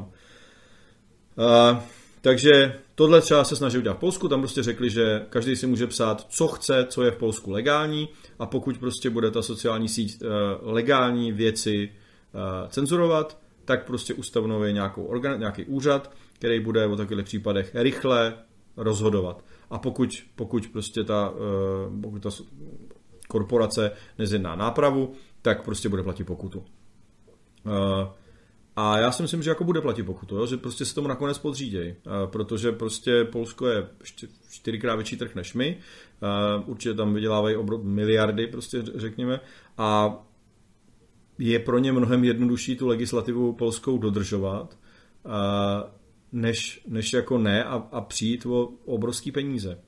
Speaker 1: Uh, takže tohle třeba se snaží udělat v Polsku, tam prostě řekli, že každý si může psát, co chce, co je v Polsku legální a pokud prostě bude ta sociální síť uh, legální věci cenzurovat, tak prostě ustanoví nějakou organ, nějaký úřad, který bude o takových případech rychle rozhodovat. A pokud, pokud prostě ta, uh, pokud ta korporace nezjedná nápravu, tak prostě bude platit pokutu. Uh, a já si myslím, že jako bude platit pokutu, jo? že prostě se tomu nakonec podřídějí, protože prostě Polsko je čtyřikrát větší trh než my, určitě tam vydělávají obrov, miliardy, prostě řekněme, a je pro ně mnohem jednodušší tu legislativu polskou dodržovat, než, než jako ne a, a přijít o obrovský peníze.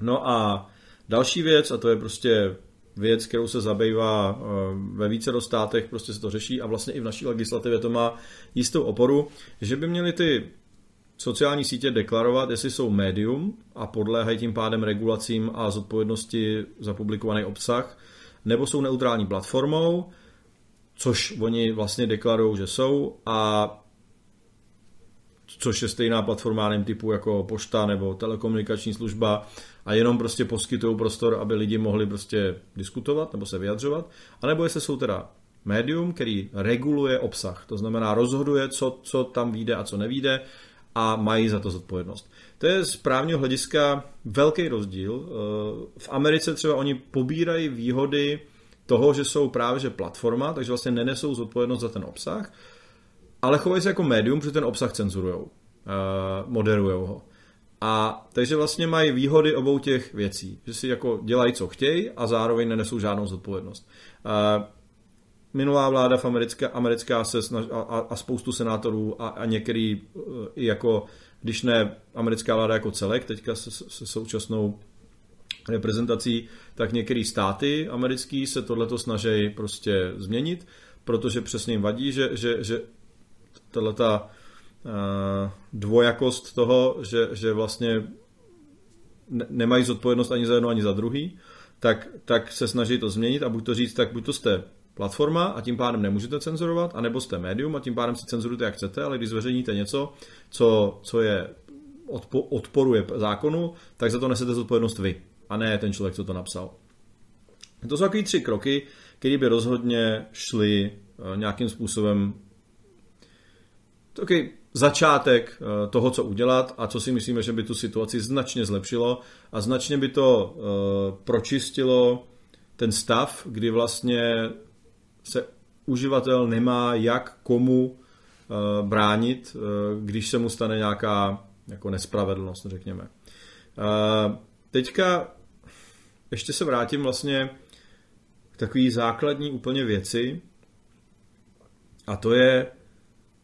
Speaker 1: No a další věc, a to je prostě věc, kterou se zabývá eh, ve více státech, prostě se to řeší a vlastně i v naší legislativě to má jistou oporu, že by měly ty sociální sítě deklarovat, jestli jsou médium a podléhají tím pádem regulacím a zodpovědnosti za publikovaný obsah, nebo jsou neutrální platformou, což oni vlastně deklarují, že jsou a což je stejná platforma typu jako pošta nebo telekomunikační služba a jenom prostě poskytují prostor, aby lidi mohli prostě diskutovat nebo se vyjadřovat, anebo jestli jsou teda médium, který reguluje obsah, to znamená rozhoduje, co, co tam vyjde a co nevíde a mají za to zodpovědnost. To je z právního hlediska velký rozdíl. V Americe třeba oni pobírají výhody toho, že jsou právě že platforma, takže vlastně nenesou zodpovědnost za ten obsah, ale chovají se jako médium, protože ten obsah cenzurujou, uh, moderujou ho. A takže vlastně mají výhody obou těch věcí, že si jako dělají, co chtějí a zároveň nenesou žádnou zodpovědnost. Uh, minulá vláda v americká, americká se snaž, a, a spoustu senátorů a, a některý uh, i jako, když ne americká vláda jako celek, teďka se, se současnou reprezentací, tak některé státy americký se tohleto snaží prostě změnit, protože přesně jim vadí, že, že, že tato uh, dvojakost toho, že, že vlastně nemají zodpovědnost ani za jedno, ani za druhý, tak, tak se snaží to změnit a buď to říct, tak buď to jste platforma a tím pádem nemůžete cenzurovat, anebo jste médium a tím pádem si cenzurujete, jak chcete, ale když zveřejníte něco, co, co je odpo, odporuje zákonu, tak za to nesete zodpovědnost vy a ne ten člověk, co to napsal. To jsou takové tři kroky, které by rozhodně šly eh, nějakým způsobem takový začátek eh, toho, co udělat a co si myslíme, že by tu situaci značně zlepšilo a značně by to eh, pročistilo ten stav, kdy vlastně se uživatel nemá jak komu bránit, když se mu stane nějaká jako nespravedlnost, řekněme. Teďka ještě se vrátím vlastně k takový základní úplně věci a to je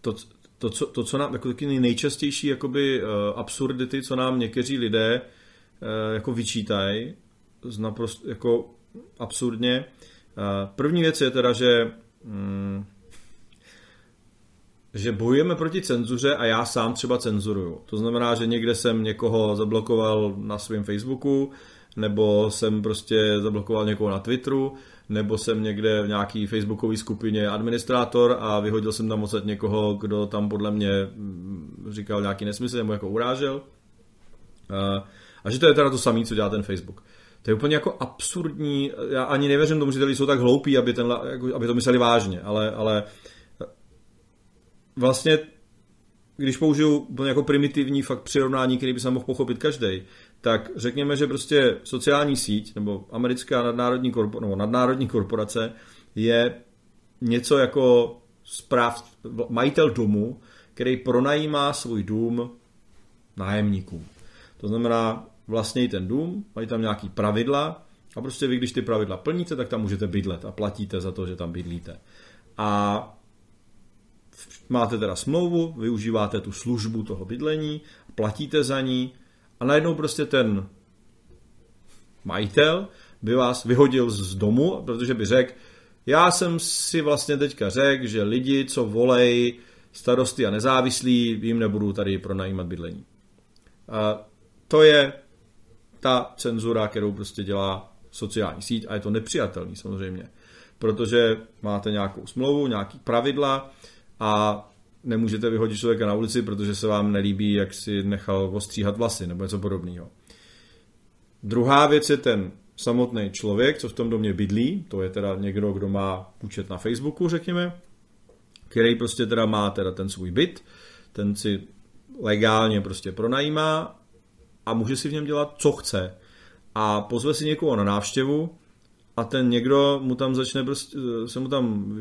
Speaker 1: to, to, co, to, co nám, jako taky nejčastější jakoby uh, absurdity, co nám někteří lidé uh, jako vyčítají, naprosto jako absurdně. Uh, první věc je teda, že um, že bojujeme proti cenzuře a já sám třeba cenzuruju. To znamená, že někde jsem někoho zablokoval na svém Facebooku, nebo jsem prostě zablokoval někoho na Twitteru, nebo jsem někde v nějaký facebookové skupině administrátor a vyhodil jsem tam odsaď někoho, kdo tam podle mě mm, říkal nějaký nesmysl nebo jako urážel. A, a že to je teda to samé, co dělá ten Facebook. To je úplně jako absurdní, já ani nevěřím tomu, že ty lidi jsou tak hloupí, aby, ten, jako, aby to mysleli vážně, ale, ale vlastně když použiju úplně jako primitivní fakt přirovnání, který by se mohl pochopit každý, tak řekněme, že prostě sociální síť nebo americká nadnárodní, korpor, nebo nadnárodní korporace je něco jako správ, majitel domu, který pronajímá svůj dům nájemníkům. To znamená, vlastní ten dům, mají tam nějaký pravidla a prostě vy, když ty pravidla plníte, tak tam můžete bydlet a platíte za to, že tam bydlíte. A máte teda smlouvu, využíváte tu službu toho bydlení, platíte za ní a najednou prostě ten majitel by vás vyhodil z domu, protože by řekl, já jsem si vlastně teďka řekl, že lidi, co volej starosty a nezávislí, jim nebudu tady pronajímat bydlení. A to je ta cenzura, kterou prostě dělá sociální síť a je to nepřijatelný samozřejmě, protože máte nějakou smlouvu, nějaký pravidla a nemůžete vyhodit člověka na ulici, protože se vám nelíbí, jak si nechal ostříhat vlasy nebo něco podobného. Druhá věc je ten samotný člověk, co v tom domě bydlí, to je teda někdo, kdo má účet na Facebooku, řekněme, který prostě teda má teda ten svůj byt, ten si legálně prostě pronajímá a může si v něm dělat, co chce. A pozve si někoho na návštěvu a ten někdo mu tam začne prostě, se mu tam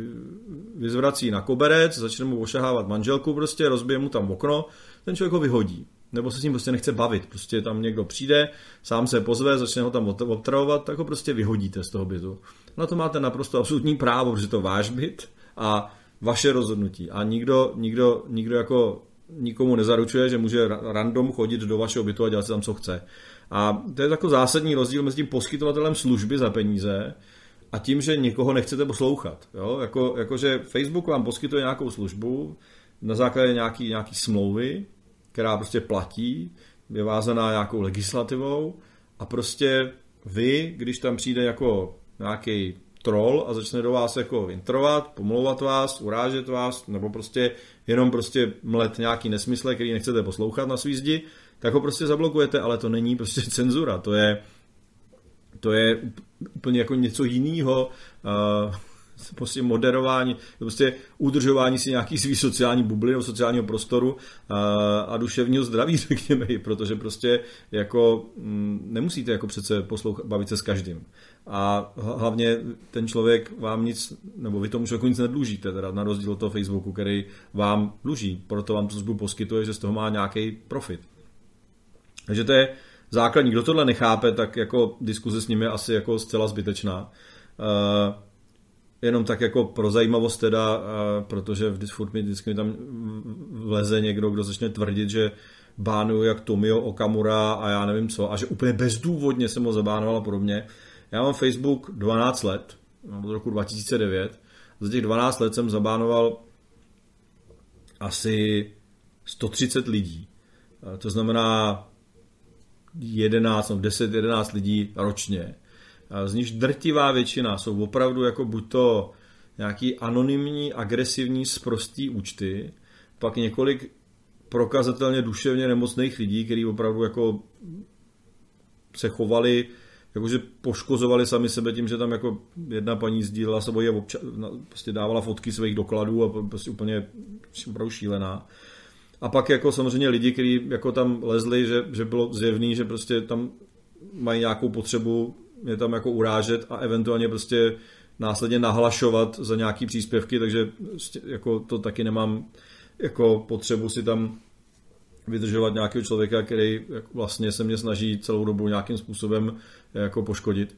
Speaker 1: vyzvrací na koberec, začne mu ošahávat manželku prostě, rozbije mu tam okno, ten člověk ho vyhodí. Nebo se s ním prostě nechce bavit. Prostě tam někdo přijde, sám se pozve, začne ho tam obtravovat, tak ho prostě vyhodíte z toho bytu. Na to máte naprosto absolutní právo, protože to váš byt a vaše rozhodnutí. A nikdo, nikdo, nikdo jako nikomu nezaručuje, že může random chodit do vašeho bytu a dělat si tam, co chce. A to je jako zásadní rozdíl mezi tím poskytovatelem služby za peníze a tím, že někoho nechcete poslouchat. Jo? Jako, jako, že Facebook vám poskytuje nějakou službu na základě nějaký, nějaký smlouvy, která prostě platí, je vázaná nějakou legislativou a prostě vy, když tam přijde jako nějaký troll a začne do vás jako introvat, pomlouvat vás, urážet vás, nebo prostě jenom prostě mlet nějaký nesmysle, který nechcete poslouchat na svý zdi, tak ho prostě zablokujete, ale to není prostě [laughs] cenzura, to je to je úplně jako něco jiného. Uh, prostě moderování, prostě udržování si nějaký svý sociální bubliny sociálního prostoru a, a duševního zdraví, [laughs] řekněme, protože prostě jako mm, nemusíte jako přece poslouchat, bavit se s každým. A hlavně ten člověk vám nic, nebo vy tomu člověku nic nedlužíte, teda na rozdíl od toho Facebooku, který vám dluží, proto vám tu službu poskytuje, že z toho má nějaký profit. Takže to je základní. Kdo tohle nechápe, tak jako diskuze s nimi je asi jako zcela zbytečná. Uh, jenom tak jako pro zajímavost teda, protože vždy, furt mi vždycky mi tam vleze někdo, kdo začne tvrdit, že bánuju jak Tomio Okamura a já nevím co, a že úplně bezdůvodně jsem ho zabánoval a podobně. Já mám Facebook 12 let, od roku 2009. Za těch 12 let jsem zabánoval asi 130 lidí. To znamená 11, no 10-11 lidí ročně z níž drtivá většina jsou opravdu jako buď to nějaký anonymní, agresivní, sprostý účty, pak několik prokazatelně duševně nemocných lidí, kteří opravdu jako se chovali, jakože poškozovali sami sebe tím, že tam jako jedna paní sdílela sebou a obča- prostě dávala fotky svých dokladů a prostě úplně opravdu šílená. A pak jako samozřejmě lidi, kteří jako tam lezli, že, že bylo zjevný, že prostě tam mají nějakou potřebu mě tam jako urážet a eventuálně prostě následně nahlašovat za nějaký příspěvky, takže prostě jako to taky nemám jako potřebu si tam vydržovat nějakého člověka, který vlastně se mě snaží celou dobu nějakým způsobem jako poškodit.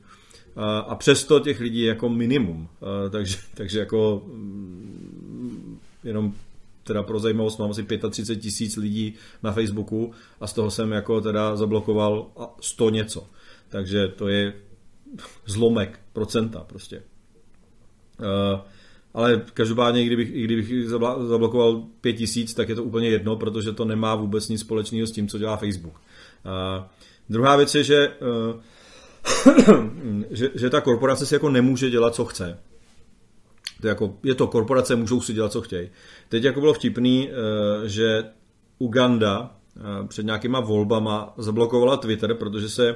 Speaker 1: A přesto těch lidí jako minimum. Takže, takže jako mm, jenom teda pro zajímavost mám asi 35 tisíc lidí na Facebooku a z toho jsem jako teda zablokoval 100 něco. Takže to je zlomek procenta prostě. Uh, ale každopádně, kdybych, kdybych zablokoval 5000, tak je to úplně jedno, protože to nemá vůbec nic společného s tím, co dělá Facebook. Uh, druhá věc je, že, uh, [clears throat] že, že ta korporace si jako nemůže dělat, co chce. To je, jako, je to korporace, můžou si dělat, co chtějí. Teď jako bylo vtipný, že Uganda před nějakýma volbama zablokovala Twitter, protože se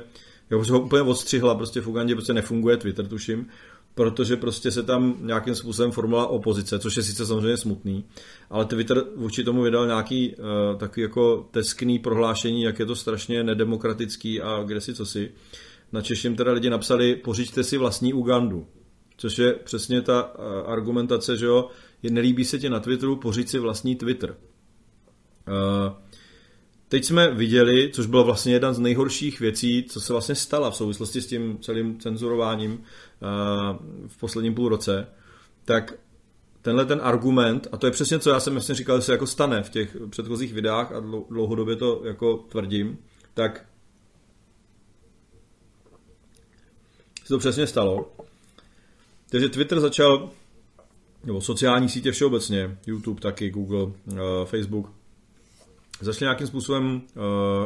Speaker 1: jo, ho úplně odstřihla, prostě v Ugandě prostě nefunguje Twitter, tuším, protože prostě se tam nějakým způsobem formula opozice, což je sice samozřejmě smutný, ale Twitter vůči tomu vydal nějaký uh, takový jako teskný prohlášení, jak je to strašně nedemokratický a kde si co si. Na Češím teda lidi napsali, pořiďte si vlastní Ugandu, což je přesně ta uh, argumentace, že jo, nelíbí se ti na Twitteru, pořiď si vlastní Twitter. Uh, teď jsme viděli, což byla vlastně jedna z nejhorších věcí, co se vlastně stala v souvislosti s tím celým cenzurováním uh, v posledním půl roce, tak tenhle ten argument, a to je přesně co já jsem vlastně říkal, že se jako stane v těch předchozích videách a dlouhodobě to jako tvrdím, tak se to přesně stalo. Takže Twitter začal, nebo sociální sítě všeobecně, YouTube taky, Google, uh, Facebook, začali nějakým způsobem uh,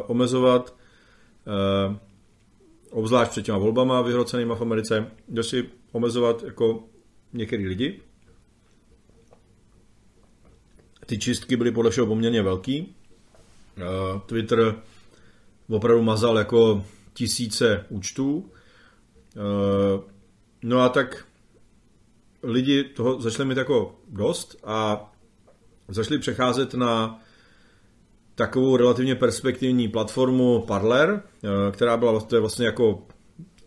Speaker 1: omezovat, uh, obzvlášť před těma volbama vyhrocenýma v Americe, začali omezovat jako některý lidi. Ty čistky byly podle všeho poměrně velký. Twitter opravdu mazal jako tisíce účtů. No a tak lidi toho začali mít jako dost a začali přecházet na takovou relativně perspektivní platformu Parler, eh, která byla to je vlastně jako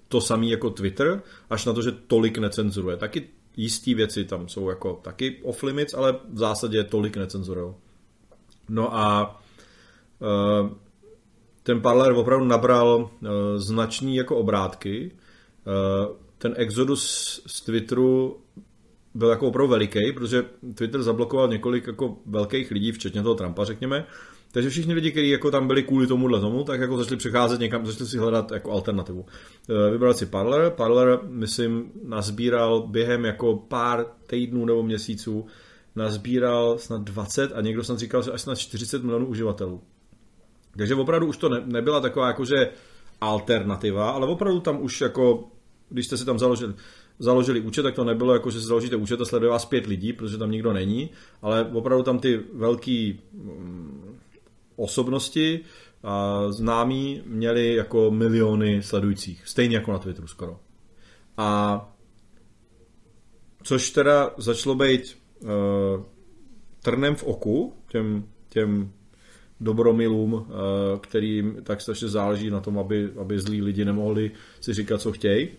Speaker 1: to samé jako Twitter, až na to, že tolik necenzuruje. Taky jistý věci tam jsou jako taky off limits, ale v zásadě tolik necenzurují. No a eh, ten Parler opravdu nabral eh, značný jako obrátky. Ten exodus z Twitteru byl jako opravdu veliký, protože Twitter zablokoval několik jako velkých lidí, včetně toho Trumpa, řekněme, takže všichni lidi, kteří jako tam byli kvůli tomuhle tomu, tak jako začali přecházet někam, začali si hledat jako alternativu. Eh, vybral si Parler. Parler, myslím, nazbíral během jako pár týdnů nebo měsíců, nazbíral snad 20 a někdo snad říkal, že až snad 40 milionů uživatelů. Takže opravdu už to ne, nebyla taková jakože alternativa, ale opravdu tam už jako, když jste si tam založili, založili účet, tak to nebylo jako, že si založíte účet a sleduje vás pět lidí, protože tam nikdo není, ale opravdu tam ty velký mm, osobnosti a známí měli jako miliony sledujících, stejně jako na Twitteru skoro. A což teda začalo být uh, trnem v oku těm, těm dobromilům, uh, kterým tak strašně záleží na tom, aby, aby zlí lidi nemohli si říkat, co chtějí.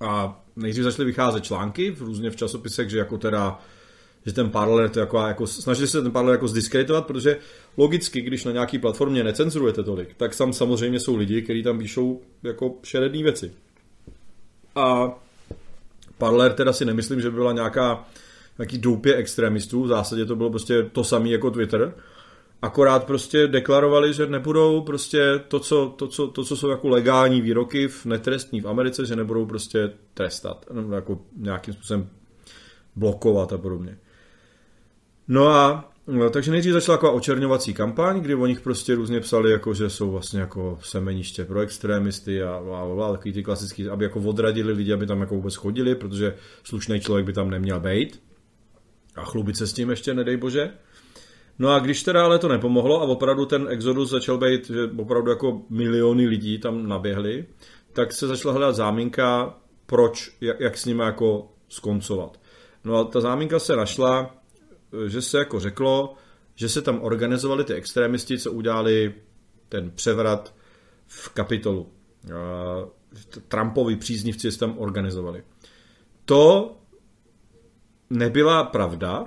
Speaker 1: A nejdřív začaly vycházet články v různě v časopisech, že jako teda že ten paralel to jako, jako snažili se ten paralel jako zdiskreditovat, protože logicky, když na nějaký platformě necenzurujete tolik, tak tam samozřejmě jsou lidi, kteří tam píšou jako šeredné věci. A paralel teda si nemyslím, že byla nějaká nějaký doupě extremistů, v zásadě to bylo prostě to samé jako Twitter, akorát prostě deklarovali, že nebudou prostě to, co, to, co, to, co jsou jako legální výroky v netrestní v Americe, že nebudou prostě trestat, nebo jako nějakým způsobem blokovat a podobně. No a no, takže nejdřív začala taková očerňovací kampaň, kdy o nich prostě různě psali, jako, že jsou vlastně jako semeniště pro extrémisty a, a, a takový ty klasický, aby jako odradili lidi, aby tam jako vůbec chodili, protože slušný člověk by tam neměl být. A chlubit se s tím ještě, nedej bože. No a když teda ale to nepomohlo a opravdu ten exodus začal být, že opravdu jako miliony lidí tam naběhly, tak se začala hledat záminka, proč, jak, jak s nimi jako skoncovat. No a ta záminka se našla že se jako řeklo, že se tam organizovali ty extrémisti, co udělali ten převrat v kapitolu. Trumpovi příznivci se tam organizovali. To nebyla pravda.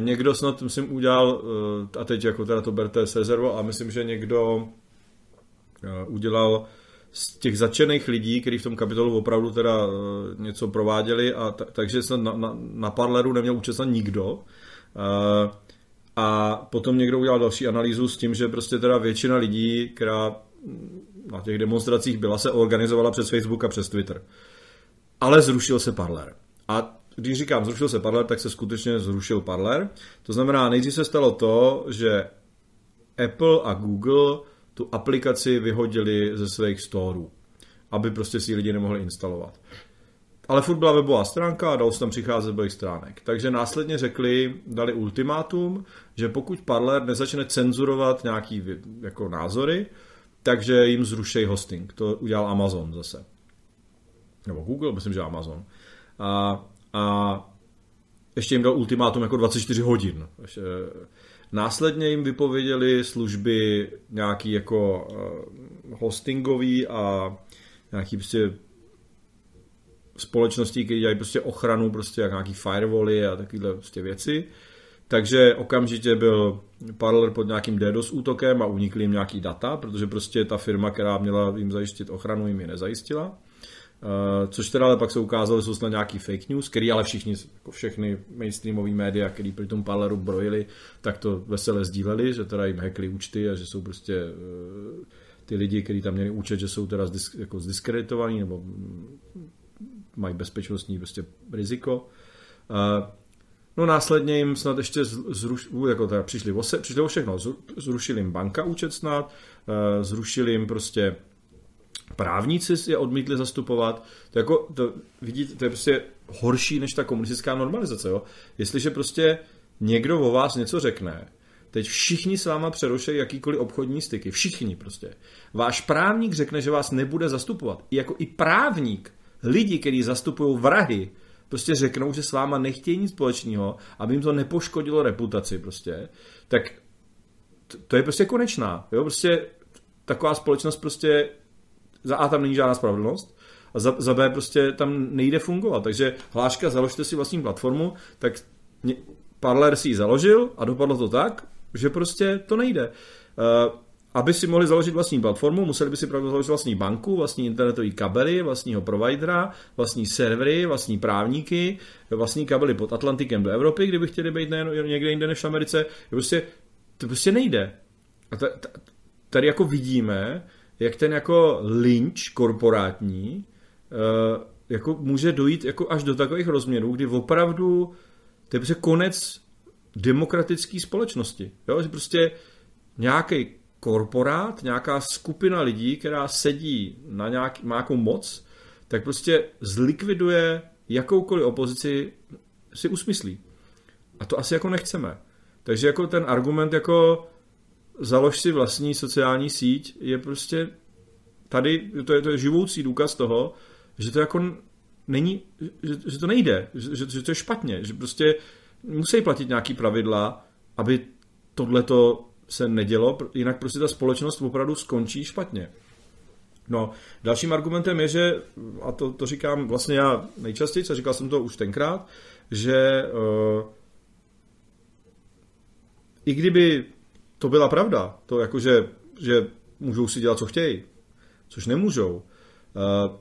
Speaker 1: Někdo snad, myslím, udělal, a teď jako teda to berte se a myslím, že někdo udělal z těch začených lidí, kteří v tom kapitolu opravdu teda něco prováděli, a t- takže se na, na, na Parleru neměl účastnit nikdo. A potom někdo udělal další analýzu s tím, že prostě teda většina lidí, která na těch demonstracích byla, se organizovala přes Facebook a přes Twitter. Ale zrušil se Parler. A když říkám zrušil se Parler, tak se skutečně zrušil Parler. To znamená, nejdřív se stalo to, že Apple a Google tu aplikaci vyhodili ze svých storů, aby prostě si lidi nemohli instalovat. Ale furt byla webová stránka a dalo se tam přicházet webových stránek. Takže následně řekli, dali ultimátum, že pokud Parler nezačne cenzurovat nějaký jako názory, takže jim zrušej hosting. To udělal Amazon zase. Nebo Google, myslím, že Amazon. A, a ještě jim dal ultimátum jako 24 hodin. Následně jim vypověděli služby nějaký jako eh, hostingový a nějaký prostě společností, které dělají prostě ochranu, prostě jak nějaký firewally a takovéhle prostě věci. takže okamžitě byl Parler pod nějakým DDoS útokem a unikly jim nějaký data, protože prostě ta firma, která měla jim zajistit ochranu, jim je nezajistila. Uh, což teda ale pak se ukázalo, že jsou snad nějaký fake news, který ale všichni, jako všechny mainstreamové média, který při tom Parleru brojili, tak to vesele sdíleli, že teda jim hackli účty a že jsou prostě uh, ty lidi, kteří tam měli účet, že jsou teda zdis, jako zdiskreditovaní nebo mají bezpečnostní prostě riziko. Uh, No následně jim snad ještě zruš, jako teda přišli, o se, přišli o všechno. Zrušili jim banka účet snad, zrušili jim prostě právníci je odmítli zastupovat. To, jako, to, vidíte, to je prostě horší než ta komunistická normalizace. Jo? Jestliže prostě někdo o vás něco řekne, teď všichni s váma přerušejí jakýkoliv obchodní styky. Všichni prostě. Váš právník řekne, že vás nebude zastupovat. I jako i právník, lidi, kteří zastupují vrahy, prostě řeknou, že s váma nechtějí nic společného, aby jim to nepoškodilo reputaci prostě, tak to je prostě konečná. Jo? Prostě taková společnost prostě za A tam není žádná spravedlnost a za, za B prostě tam nejde fungovat. Takže hláška, založte si vlastní platformu, tak Parler si ji založil a dopadlo to tak, že prostě to nejde. Uh, aby si mohli založit vlastní platformu, museli by si pravdu založit vlastní banku, vlastní internetový kabely, vlastního providera, vlastní servery, vlastní právníky, vlastní kabely pod Atlantikem do Evropy, kdyby chtěli být nejen někde jinde než v Americe. Prostě, to prostě nejde. A tady jako vidíme, jak ten jako lynč korporátní uh, jako může dojít jako až do takových rozměrů, kdy opravdu to je prostě konec demokratické společnosti. Jo? Že prostě nějaký korporát, nějaká skupina lidí, která sedí na nějaký, má nějakou moc, tak prostě zlikviduje jakoukoliv opozici, si usmyslí. A to asi jako nechceme. Takže jako ten argument jako založ si vlastní sociální síť, je prostě tady, to je, to je živoucí důkaz toho, že to jako není, že, že to nejde, že, že to je špatně, že prostě musí platit nějaký pravidla, aby tohleto se nedělo, jinak prostě ta společnost opravdu skončí špatně. No, dalším argumentem je, že, a to, to říkám vlastně já nejčastěji, a říkal jsem to už tenkrát, že uh, i kdyby to byla pravda, to jako, že, že můžou si dělat, co chtějí, což nemůžou. Eh,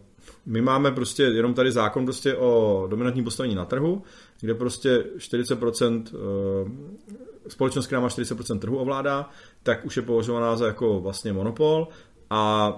Speaker 1: my máme prostě jenom tady zákon prostě o dominantním postavení na trhu, kde prostě 40% eh, společnost, která má 40% trhu ovládá, tak už je považovaná za jako vlastně monopol a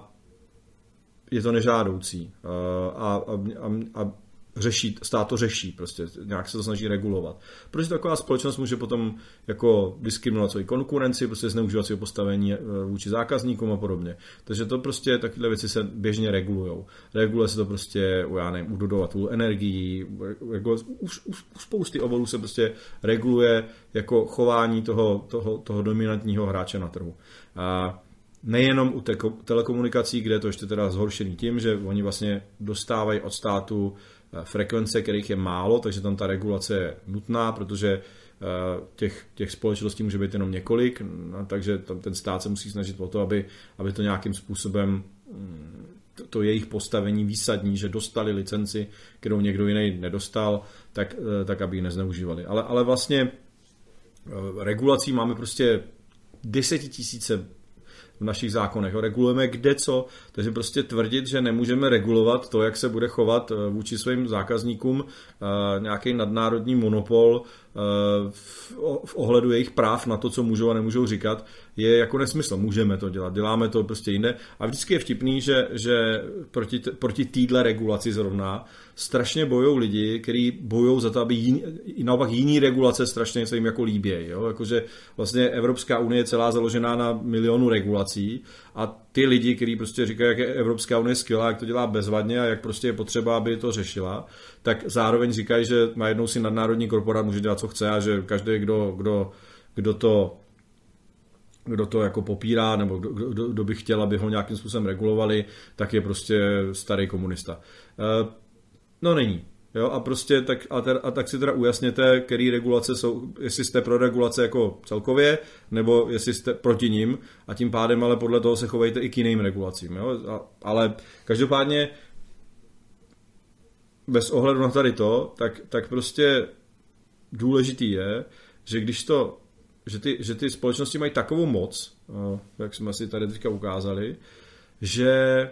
Speaker 1: je to nežádoucí. Eh, a, a, a, a řeší, stát to řeší, prostě nějak se to snaží regulovat. Protože taková společnost může potom jako diskriminovat svoji konkurenci, prostě zneužívat svého postavení eh, vůči zákazníkům a podobně. Takže to prostě takové věci se běžně regulují. Reguluje se to prostě, já nevím, u dodavatelů energií, jako už, už, už spousty oborů se prostě reguluje jako chování toho, toho, toho dominantního hráče na trhu. A nejenom u te- telekomunikací, kde je to ještě teda zhoršený tím, že oni vlastně dostávají od státu Eh, frekvence, kterých je málo, takže tam ta regulace je nutná, protože eh, těch, těch společností může být jenom několik, no, takže tam ten stát se musí snažit o to, aby, aby to nějakým způsobem mm, to, to jejich postavení výsadní, že dostali licenci, kterou někdo jiný nedostal, tak, eh, tak aby ji nezneužívali. Ale, ale vlastně regulací máme prostě desetitisíce v našich zákonech. Regulujeme kde co, takže prostě tvrdit, že nemůžeme regulovat to, jak se bude chovat eh, vůči svým zákazníkům eh, nějaký nadnárodní monopol eh, v ohledu jejich práv na to, co můžou a nemůžou říkat, je jako nesmysl. Můžeme to dělat, děláme to prostě jinde. A vždycky je vtipný, že, že proti, proti týdle regulaci zrovna strašně bojují lidi, kteří bojují za to, aby jiný, naopak jiný regulace strašně se jim jako líbí. Jakože vlastně Evropská unie je celá založená na milionu regulací a ty lidi, kteří prostě říkají, jak je Evropská unie skvělá, jak to dělá bezvadně a jak prostě je potřeba, aby to řešila, tak zároveň říkají, že najednou si nadnárodní korporát může dělat, co chce a že každý, kdo, kdo, kdo to kdo to jako popírá, nebo kdo, kdo, kdo by chtěl, aby ho nějakým způsobem regulovali, tak je prostě starý komunista. No není. Jo, a prostě tak, a, ter, a tak si teda ujasněte, který regulace jsou, jestli jste pro regulace jako celkově, nebo jestli jste proti ním a tím pádem ale podle toho se chovejte i k jiným regulacím. Jo? A, ale každopádně bez ohledu na tady to, tak, tak prostě důležitý je, že když to, že ty, že ty společnosti mají takovou moc, eh, jak jsme si tady teďka ukázali, že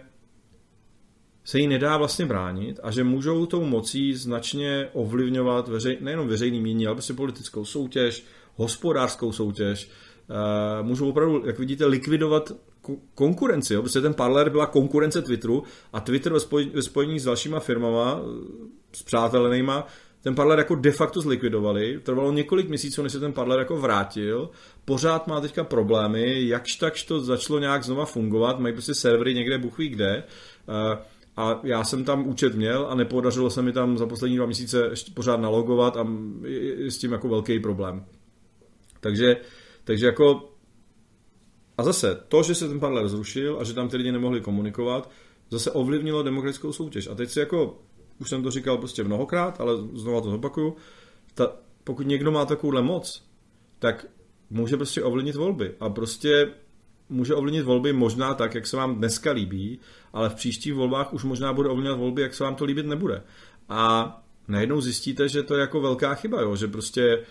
Speaker 1: se jí nedá vlastně bránit a že můžou tou mocí značně ovlivňovat veřej, nejenom veřejný mínění, ale prostě politickou soutěž, hospodářskou soutěž, uh, můžou opravdu, jak vidíte, likvidovat konkurenci. Jo? Prostě ten Parler byla konkurence Twitteru a Twitter ve, ve spojení s dalšíma firmama, s přátelenýma, ten Parler jako de facto zlikvidovali. Trvalo několik měsíců, než se ten Parler jako vrátil. Pořád má teďka problémy, jakž takž to začalo nějak znova fungovat, mají prostě servery někde buchví kde. Uh, a já jsem tam účet měl a nepodařilo se mi tam za poslední dva měsíce pořád nalogovat a je s tím jako velký problém. Takže, takže jako a zase, to, že se ten parler zrušil a že tam ty lidi nemohli komunikovat, zase ovlivnilo demokratickou soutěž. A teď si jako, už jsem to říkal prostě mnohokrát, ale znova to zopakuju, ta, pokud někdo má takovouhle moc, tak může prostě ovlivnit volby. A prostě může ovlivnit volby možná tak, jak se vám dneska líbí, ale v příštích volbách už možná bude ovlivňovat volby, jak se vám to líbit nebude. A najednou zjistíte, že to je jako velká chyba, jo? že prostě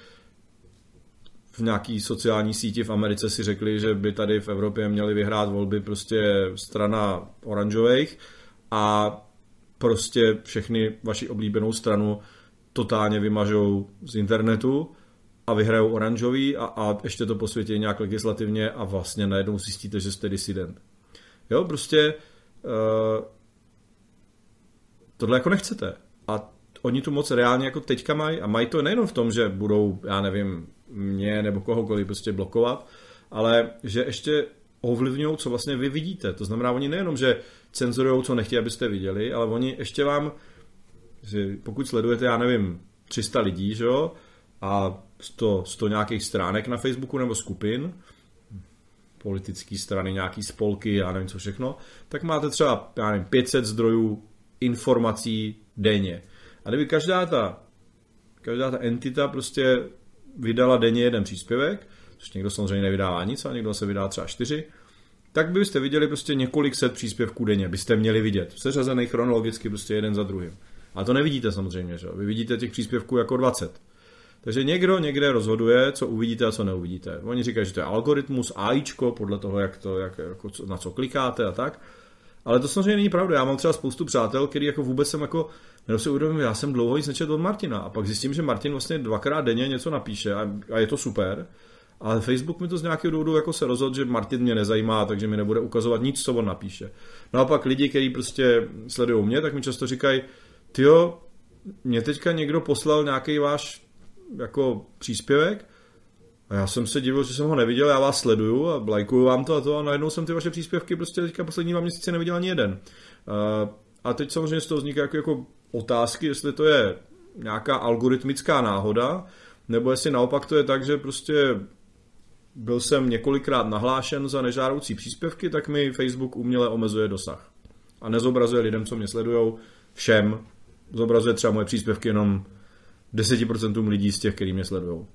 Speaker 1: v nějaký sociální síti v Americe si řekli, že by tady v Evropě měli vyhrát volby prostě strana oranžových a prostě všechny vaši oblíbenou stranu totálně vymažou z internetu a vyhrajou oranžový a, a ještě to posvětí nějak legislativně a vlastně najednou zjistíte, že jste disident. Jo, prostě uh, tohle jako nechcete. A oni tu moc reálně jako teďka mají a mají to nejenom v tom, že budou, já nevím, mě nebo kohokoliv prostě blokovat, ale že ještě ovlivňují, co vlastně vy vidíte. To znamená, oni nejenom, že cenzurují, co nechtějí, abyste viděli, ale oni ještě vám, že pokud sledujete, já nevím, 300 lidí, že jo, a 100, 100 nějakých stránek na Facebooku nebo skupin, politické strany, nějaký spolky, já nevím co všechno, tak máte třeba, já nevím, 500 zdrojů informací denně. A kdyby každá ta, každá ta entita prostě vydala denně jeden příspěvek, což někdo samozřejmě nevydává nic, a někdo se vydá třeba čtyři, tak byste viděli prostě několik set příspěvků denně, byste měli vidět, seřazený chronologicky prostě jeden za druhým. A to nevidíte samozřejmě, že? Vy vidíte těch příspěvků jako 20. Takže někdo někde rozhoduje, co uvidíte a co neuvidíte. Oni říkají, že to je algoritmus, AIčko, podle toho, jak to, jak, jako, na co klikáte a tak. Ale to samozřejmě není pravda. Já mám třeba spoustu přátel, který jako vůbec jsem jako, nebo si uvědomím, já jsem dlouho nic nečetl od Martina. A pak zjistím, že Martin vlastně dvakrát denně něco napíše a, a je to super. Ale Facebook mi to z nějakého důvodu jako se rozhodl, že Martin mě nezajímá, takže mi nebude ukazovat nic, co on napíše. No a pak lidi, kteří prostě sledují mě, tak mi často říkají, tyjo, mě teďka někdo poslal nějaký váš jako příspěvek a já jsem se divil, že jsem ho neviděl, já vás sleduju a lajkuju vám to a to a najednou jsem ty vaše příspěvky prostě teďka poslední dva měsíce neviděl ani jeden. A teď samozřejmě z toho vzniká jako, jako otázky, jestli to je nějaká algoritmická náhoda, nebo jestli naopak to je tak, že prostě byl jsem několikrát nahlášen za nežádoucí příspěvky, tak mi Facebook uměle omezuje dosah. A nezobrazuje lidem, co mě sledují, všem. Zobrazuje třeba moje příspěvky jenom 10% lidí z těch, kteří mě sledují.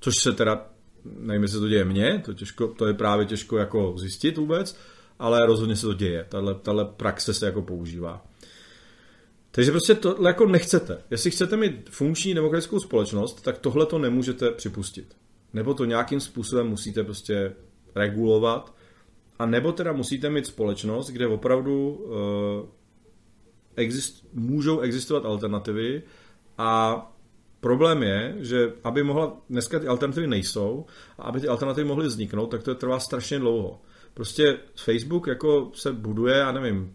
Speaker 1: Což se teda, nevím, jestli to děje mně, to, těžko, to je právě těžko jako zjistit vůbec, ale rozhodně se to děje. Tahle, tahle praxe se jako používá. Takže prostě to jako nechcete. Jestli chcete mít funkční demokratickou společnost, tak tohle to nemůžete připustit. Nebo to nějakým způsobem musíte prostě regulovat, a nebo teda musíte mít společnost, kde opravdu uh, exist, můžou existovat alternativy a problém je, že aby mohla, dneska ty alternativy nejsou, a aby ty alternativy mohly vzniknout, tak to trvá strašně dlouho. Prostě Facebook jako se buduje, já nevím,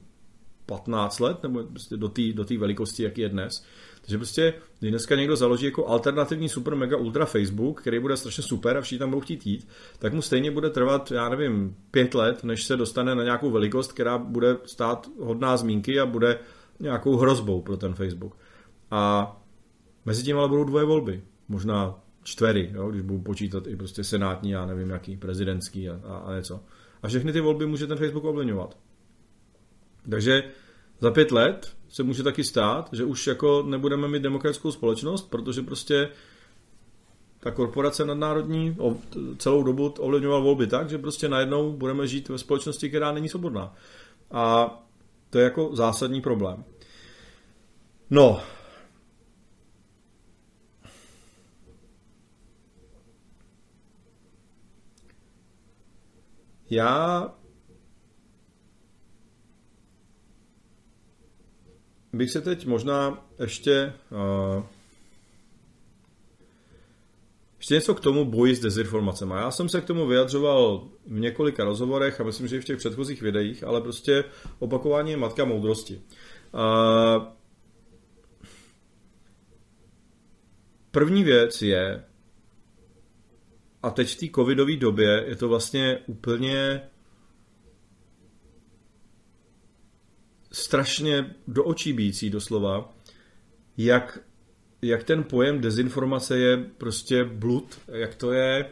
Speaker 1: 15 let, nebo prostě do té do velikosti, jaký je dnes. Takže prostě, když dneska někdo založí jako alternativní super mega ultra Facebook, který bude strašně super a všichni tam budou chtít jít, tak mu stejně bude trvat, já nevím, pět let, než se dostane na nějakou velikost, která bude stát hodná zmínky a bude nějakou hrozbou pro ten Facebook. A mezi tím ale budou dvoje volby. Možná čtvery, jo, když budu počítat i prostě senátní, já nevím jaký, prezidentský a, a, a něco. A všechny ty volby může ten Facebook ovlivňovat. Takže za pět let se může taky stát, že už jako nebudeme mít demokratickou společnost, protože prostě ta korporace nadnárodní celou dobu ovlivňovala volby tak, že prostě najednou budeme žít ve společnosti, která není svobodná. A to je jako zásadní problém. No, Já bych se teď možná ještě uh, ještě něco k tomu boji s dezinformacemi. Já jsem se k tomu vyjadřoval v několika rozhovorech a myslím, že i v těch předchozích videích, ale prostě opakování je matka moudrosti. Uh, první věc je, a teď v té covidové době je to vlastně úplně strašně do očí bící doslova, jak, jak ten pojem dezinformace je prostě blud, jak to je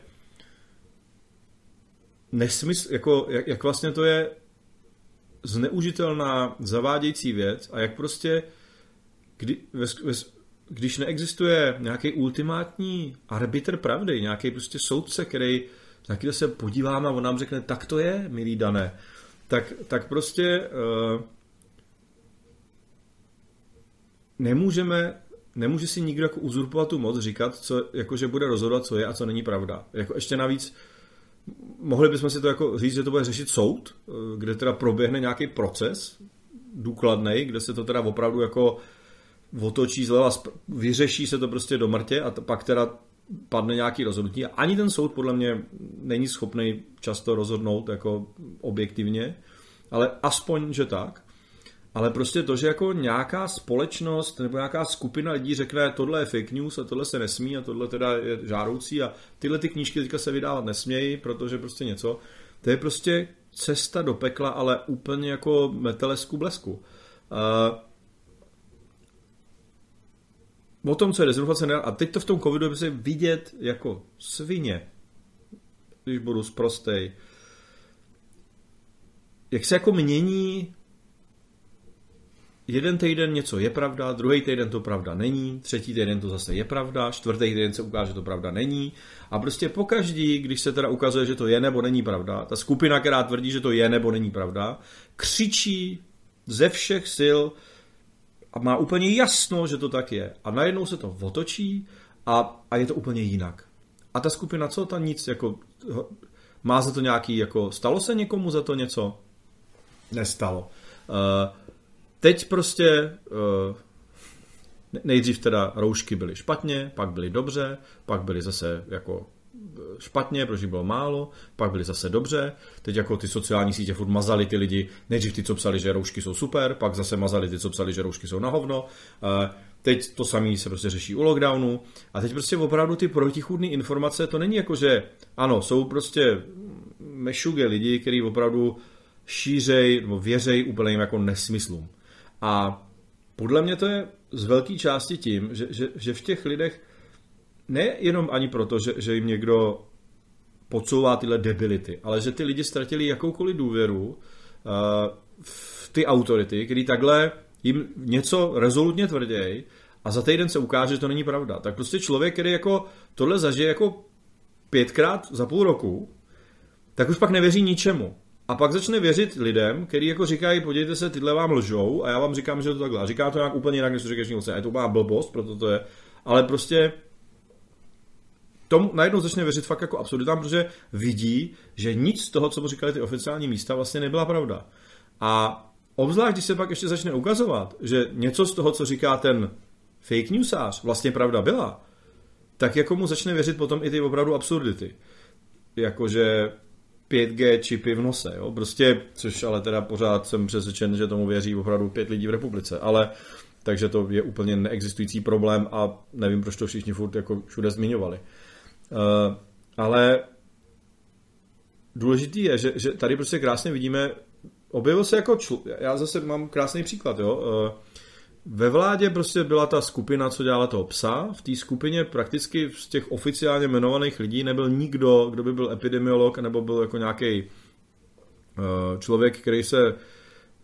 Speaker 1: nesmysl, jako, jak, jak vlastně to je zneužitelná, zavádějící věc a jak prostě, kdy, ve, ve, když neexistuje nějaký ultimátní arbitr pravdy, nějaký prostě soudce, který taky se podíváme a on nám řekne, tak to je, milý dané, tak, tak prostě uh, nemůžeme, nemůže si nikdo jako uzurpovat tu moc říkat, co, jako že bude rozhodovat, co je a co není pravda. Jako ještě navíc mohli bychom si to jako říct, že to bude řešit soud, eh, kde teda proběhne nějaký proces důkladný, kde se to teda opravdu jako otočí zleva, vyřeší se to prostě do mrtě a pak teda padne nějaký rozhodnutí. Ani ten soud podle mě není schopný často rozhodnout jako objektivně, ale aspoň, že tak. Ale prostě to, že jako nějaká společnost nebo nějaká skupina lidí řekne, tohle je fake news a tohle se nesmí a tohle teda je žádoucí a tyhle ty knížky teďka se vydávat nesmějí, protože prostě něco, to je prostě cesta do pekla, ale úplně jako metelesku blesku. Uh, o tom, co je dezinformace, a teď to v tom covidu by se vidět jako svině, když budu zprostej, jak se jako mění jeden týden něco je pravda, druhý týden to pravda není, třetí týden to zase je pravda, čtvrtý týden se ukáže, že to pravda není. A prostě pokaždý, když se teda ukazuje, že to je nebo není pravda, ta skupina, která tvrdí, že to je nebo není pravda, křičí ze všech sil a má úplně jasno, že to tak je. A najednou se to otočí a, a je to úplně jinak. A ta skupina, co ta nic, jako, má za to nějaký, jako, stalo se někomu za to něco? Nestalo. Uh, Teď prostě uh, nejdřív teda roušky byly špatně, pak byly dobře, pak byly zase jako špatně, protože bylo málo, pak byly zase dobře. Teď jako ty sociální sítě furt mazali ty lidi, nejdřív ty, co psali, že roušky jsou super, pak zase mazali ty, co psali, že roušky jsou na hovno. Uh, teď to samé se prostě řeší u lockdownu a teď prostě opravdu ty protichůdné informace, to není jako, že ano, jsou prostě mešuge lidi, kteří opravdu šířej nebo věřej úplným jako nesmyslům. A podle mě to je z velké části tím, že, že, že v těch lidech nejenom ani proto, že, že jim někdo podsouvá tyhle debility, ale že ty lidi ztratili jakoukoliv důvěru uh, v ty autority, který takhle jim něco rezolutně tvrdějí a za týden se ukáže, že to není pravda. Tak prostě člověk, který jako tohle zažije jako pětkrát za půl roku, tak už pak nevěří ničemu. A pak začne věřit lidem, kteří jako říkají, podívejte se, tyhle vám lžou a já vám říkám, že to takhle. A říká to nějak úplně jinak, než to říkáš někdo. Je to má blbost, proto to je. Ale prostě tomu najednou začne věřit fakt jako absurditám, protože vidí, že nic z toho, co mu říkali ty oficiální místa, vlastně nebyla pravda. A obzvlášť, když se pak ještě začne ukazovat, že něco z toho, co říká ten fake newsář, vlastně pravda byla, tak jako mu začne věřit potom i ty opravdu absurdity. Jakože 5G čipy v nose, jo? Prostě, což ale teda pořád jsem přesvědčen, že tomu věří opravdu pět lidí v republice, ale takže to je úplně neexistující problém a nevím, proč to všichni furt jako všude zmiňovali. Uh, ale důležitý je, že, že tady prostě krásně vidíme, objevil se jako čl... já zase mám krásný příklad, jo, uh, ve vládě prostě byla ta skupina, co dělala toho psa. V té skupině prakticky z těch oficiálně jmenovaných lidí nebyl nikdo, kdo by byl epidemiolog nebo byl jako nějaký uh, člověk, který se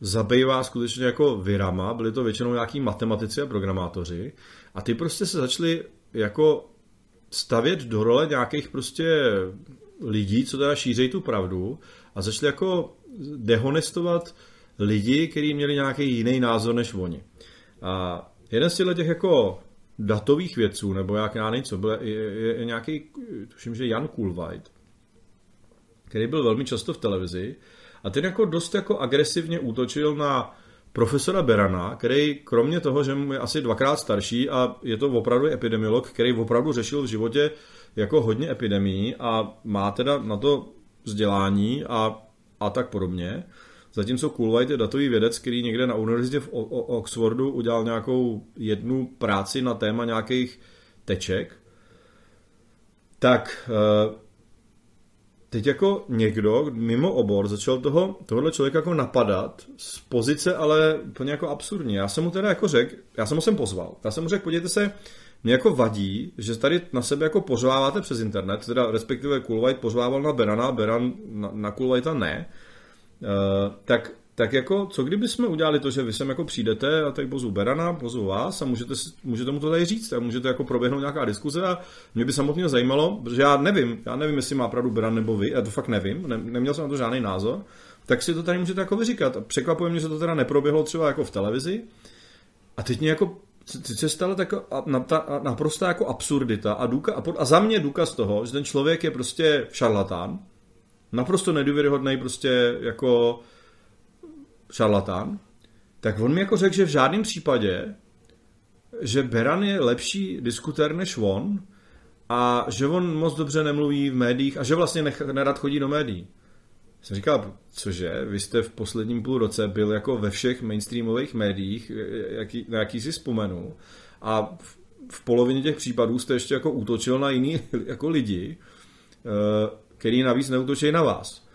Speaker 1: zabývá skutečně jako virama. Byli to většinou nějaký matematici a programátoři. A ty prostě se začali jako stavět do role nějakých prostě lidí, co teda šířejí tu pravdu a začali jako dehonestovat lidi, kteří měli nějaký jiný názor než oni. A jeden z těch jako datových věců, nebo jak já něco, byl, je, je, je nějaký, tuším, že Jan Kulvajt, který byl velmi často v televizi a ten jako dost jako agresivně útočil na profesora Berana, který kromě toho, že je asi dvakrát starší a je to opravdu epidemiolog, který opravdu řešil v životě jako hodně epidemií a má teda na to vzdělání a, a tak podobně. Zatímco Coolwhite je datový vědec, který někde na univerzitě v Oxfordu udělal nějakou jednu práci na téma nějakých teček, tak eh, teď jako někdo mimo obor začal toho, tohohle člověka jako napadat z pozice ale úplně jako absurdní. Já jsem mu teda jako řekl, já jsem ho sem pozval. Já jsem mu řekl, podívejte se, mě jako vadí, že tady na sebe jako pořváváte přes internet, teda respektive Coolwhite pořvával na Berana, Beran na, na Coolwhite ne, uh, tak tak jako, co kdyby jsme udělali to, že vy sem jako přijdete a tak pozvu Berana, pozvu vás a můžete, můžete mu to tady říct a můžete jako proběhnout nějaká diskuze a mě by samotně zajímalo, protože já nevím, já nevím, jestli má pravdu Beran nebo vy, já to fakt nevím, ne, neměl jsem na to žádný názor, tak si to tady můžete jako vyříkat. Překvapuje mě, že to teda neproběhlo třeba jako v televizi. A teď mě jako teď se stala tak naprostá jako absurdita a, důka, a, a za mě důkaz toho, že ten člověk je prostě šarlatán, naprosto nedůvěryhodný prostě jako šarlatán, tak on mi jako řekl, že v žádném případě, že Beran je lepší diskutér než on a že on moc dobře nemluví v médiích a že vlastně nech, nerad chodí do médií. Jsem říkal, cože, vy jste v posledním půl roce byl jako ve všech mainstreamových médiích, jaký, na jaký si vzpomenu, a v, v polovině těch případů jste ještě jako útočil na jiný [laughs] jako lidi, eh, který navíc neútočí na vás.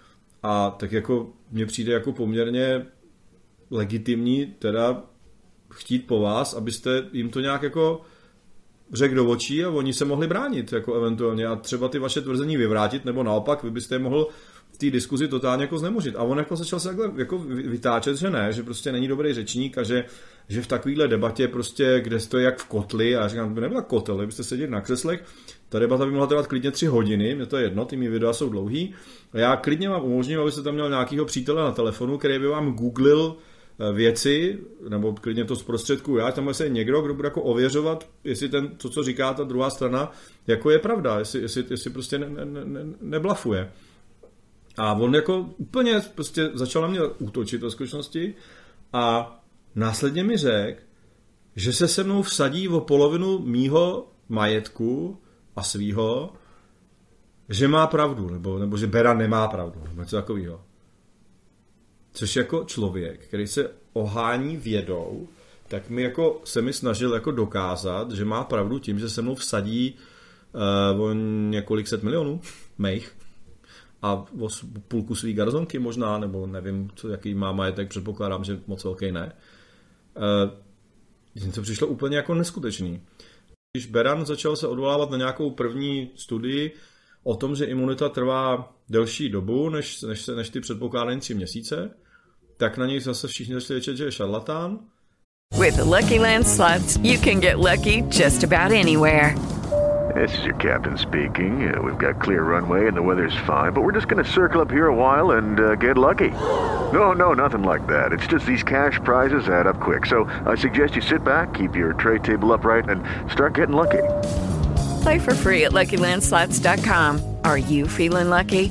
Speaker 1: A tak jako mně přijde jako poměrně legitimní teda chtít po vás, abyste jim to nějak jako řekl do očí a oni se mohli bránit jako eventuálně a třeba ty vaše tvrzení vyvrátit, nebo naopak vy byste je mohl v té diskuzi totálně jako znemožit. A on jako začal se takhle jako vytáčet, že ne, že prostě není dobrý řečník a že, že v takovéhle debatě prostě, kde stojí jak v kotli, a já říkám, by nebyla kotel, byste seděli na křeslech, ta debata by mohla trvat klidně tři hodiny, mě to je jedno, ty mý videa jsou dlouhý. A já klidně vám umožním, abyste tam měl nějakého přítele na telefonu, který by vám googlil věci, nebo klidně to zprostředku já, tam je někdo, kdo bude jako ověřovat, jestli ten, to, co říká ta druhá strana, jako je pravda, jestli, jestli, jestli prostě ne, ne, ne, neblafuje. A on jako úplně prostě začal na mě útočit ve skutečnosti a následně mi řekl, že se se mnou vsadí o polovinu mýho majetku a svýho, že má pravdu, nebo, nebo že Bera nemá pravdu, nebo něco takového. Což jako člověk, který se ohání vědou, tak mi jako se mi snažil jako dokázat, že má pravdu tím, že se mnou vsadí uh, o několik set milionů mých a o půlku svý garzonky možná, nebo nevím, co, jaký má majetek, předpokládám, že moc velký ne. Uh, to přišlo úplně jako neskutečný. Když Beran začal se odvolávat na nějakou první studii o tom, že imunita trvá delší dobu, než, než, než ty předpokládané tři měsíce, tak na něj zase všichni začali vědět, že je šarlatán.
Speaker 2: With Lucky Land slots, you can get lucky just about anywhere.
Speaker 3: This is your captain speaking. Uh, we've got clear runway and the weather's fine, but we're just going to circle up here a while and uh, get lucky. No, no, nothing like that. It's just these cash prizes add up quick. So I suggest you sit back, keep your tray table upright, and start getting lucky.
Speaker 2: Play for free at LuckyLandSlots.com. Are you feeling lucky?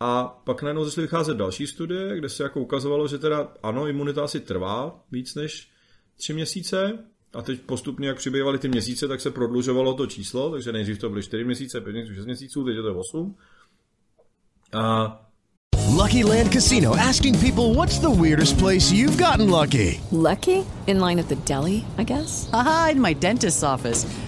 Speaker 1: A pak najednou začaly vycházet další studie, kde se jako ukazovalo, že teda ano, imunita asi trvá víc než tři měsíce, a teď postupně, jak přibývaly ty měsíce, tak se prodlužovalo to číslo, takže nejdřív to byly 4 měsíce, 5 měsíců, 6 měsíců, teď je to 8. A
Speaker 4: Lucky Land Casino asking people what's the weirdest place you've gotten lucky?
Speaker 5: Lucky? In line at the deli, I guess?
Speaker 6: Aha, in my dentist's office.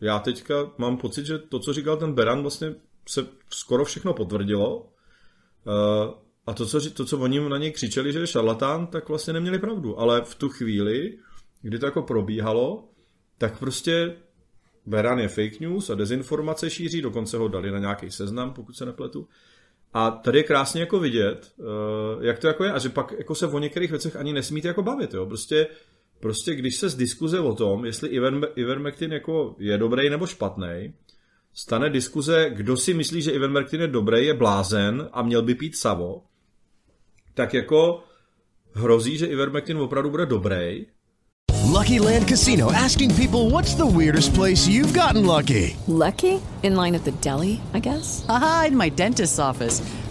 Speaker 1: já teďka mám pocit, že to, co říkal ten Beran, vlastně se skoro všechno potvrdilo. Uh, a to co, to, co oni na něj křičeli, že je šarlatán, tak vlastně neměli pravdu. Ale v tu chvíli, kdy to jako probíhalo, tak prostě Beran je fake news a dezinformace šíří, dokonce ho dali na nějaký seznam, pokud se nepletu. A tady je krásně jako vidět, uh, jak to jako je a že pak jako se o některých věcech ani nesmíte jako bavit. Jo? Prostě, prostě když se z diskuze o tom, jestli Iver, Ivermectin jako je dobrý nebo špatný, stane diskuze, kdo si myslí, že Ivermectin je dobrý, je blázen a měl by pít savo, tak jako hrozí, že Ivermectin opravdu bude dobrý
Speaker 4: Lucky Land Casino asking people what's the weirdest place you've gotten lucky?
Speaker 5: Lucky? In line at the deli, I guess?
Speaker 6: Aha, in my dentist's office.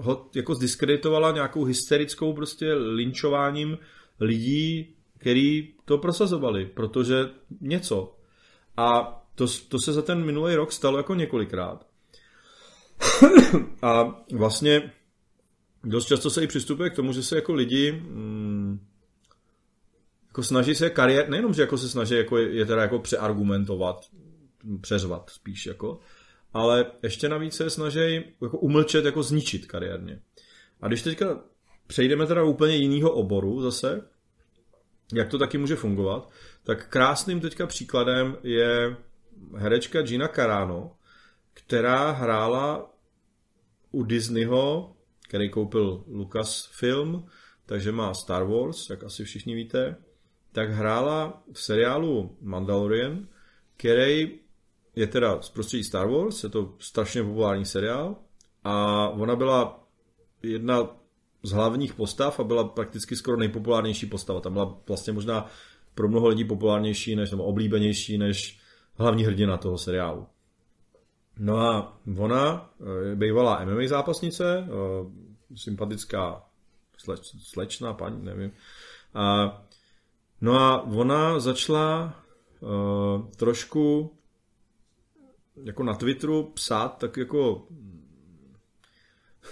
Speaker 1: ho jako zdiskreditovala nějakou hysterickou prostě linčováním lidí, který to prosazovali, protože něco. A to, to se za ten minulý rok stalo jako několikrát. a vlastně dost často se i přistupuje k tomu, že se jako lidi mm, jako snaží se kariér, nejenom, že jako se snaží jako je, je teda jako přeargumentovat, přeřvat spíš jako, ale ještě navíc se snaží jako umlčet, jako zničit kariérně. A když teďka přejdeme teda úplně jiného oboru zase, jak to taky může fungovat, tak krásným teďka příkladem je herečka Gina Carano, která hrála u Disneyho, který koupil Lucasfilm, takže má Star Wars, jak asi všichni víte, tak hrála v seriálu Mandalorian, který je teda z prostředí Star Wars, je to strašně populární seriál a ona byla jedna z hlavních postav a byla prakticky skoro nejpopulárnější postava. Tam byla vlastně možná pro mnoho lidí populárnější než, nebo oblíbenější než hlavní hrdina toho seriálu. No a ona je bývalá MMA zápasnice, sympatická sleč, slečna, paní, nevím. A, no a ona začala uh, trošku jako na Twitteru psát tak jako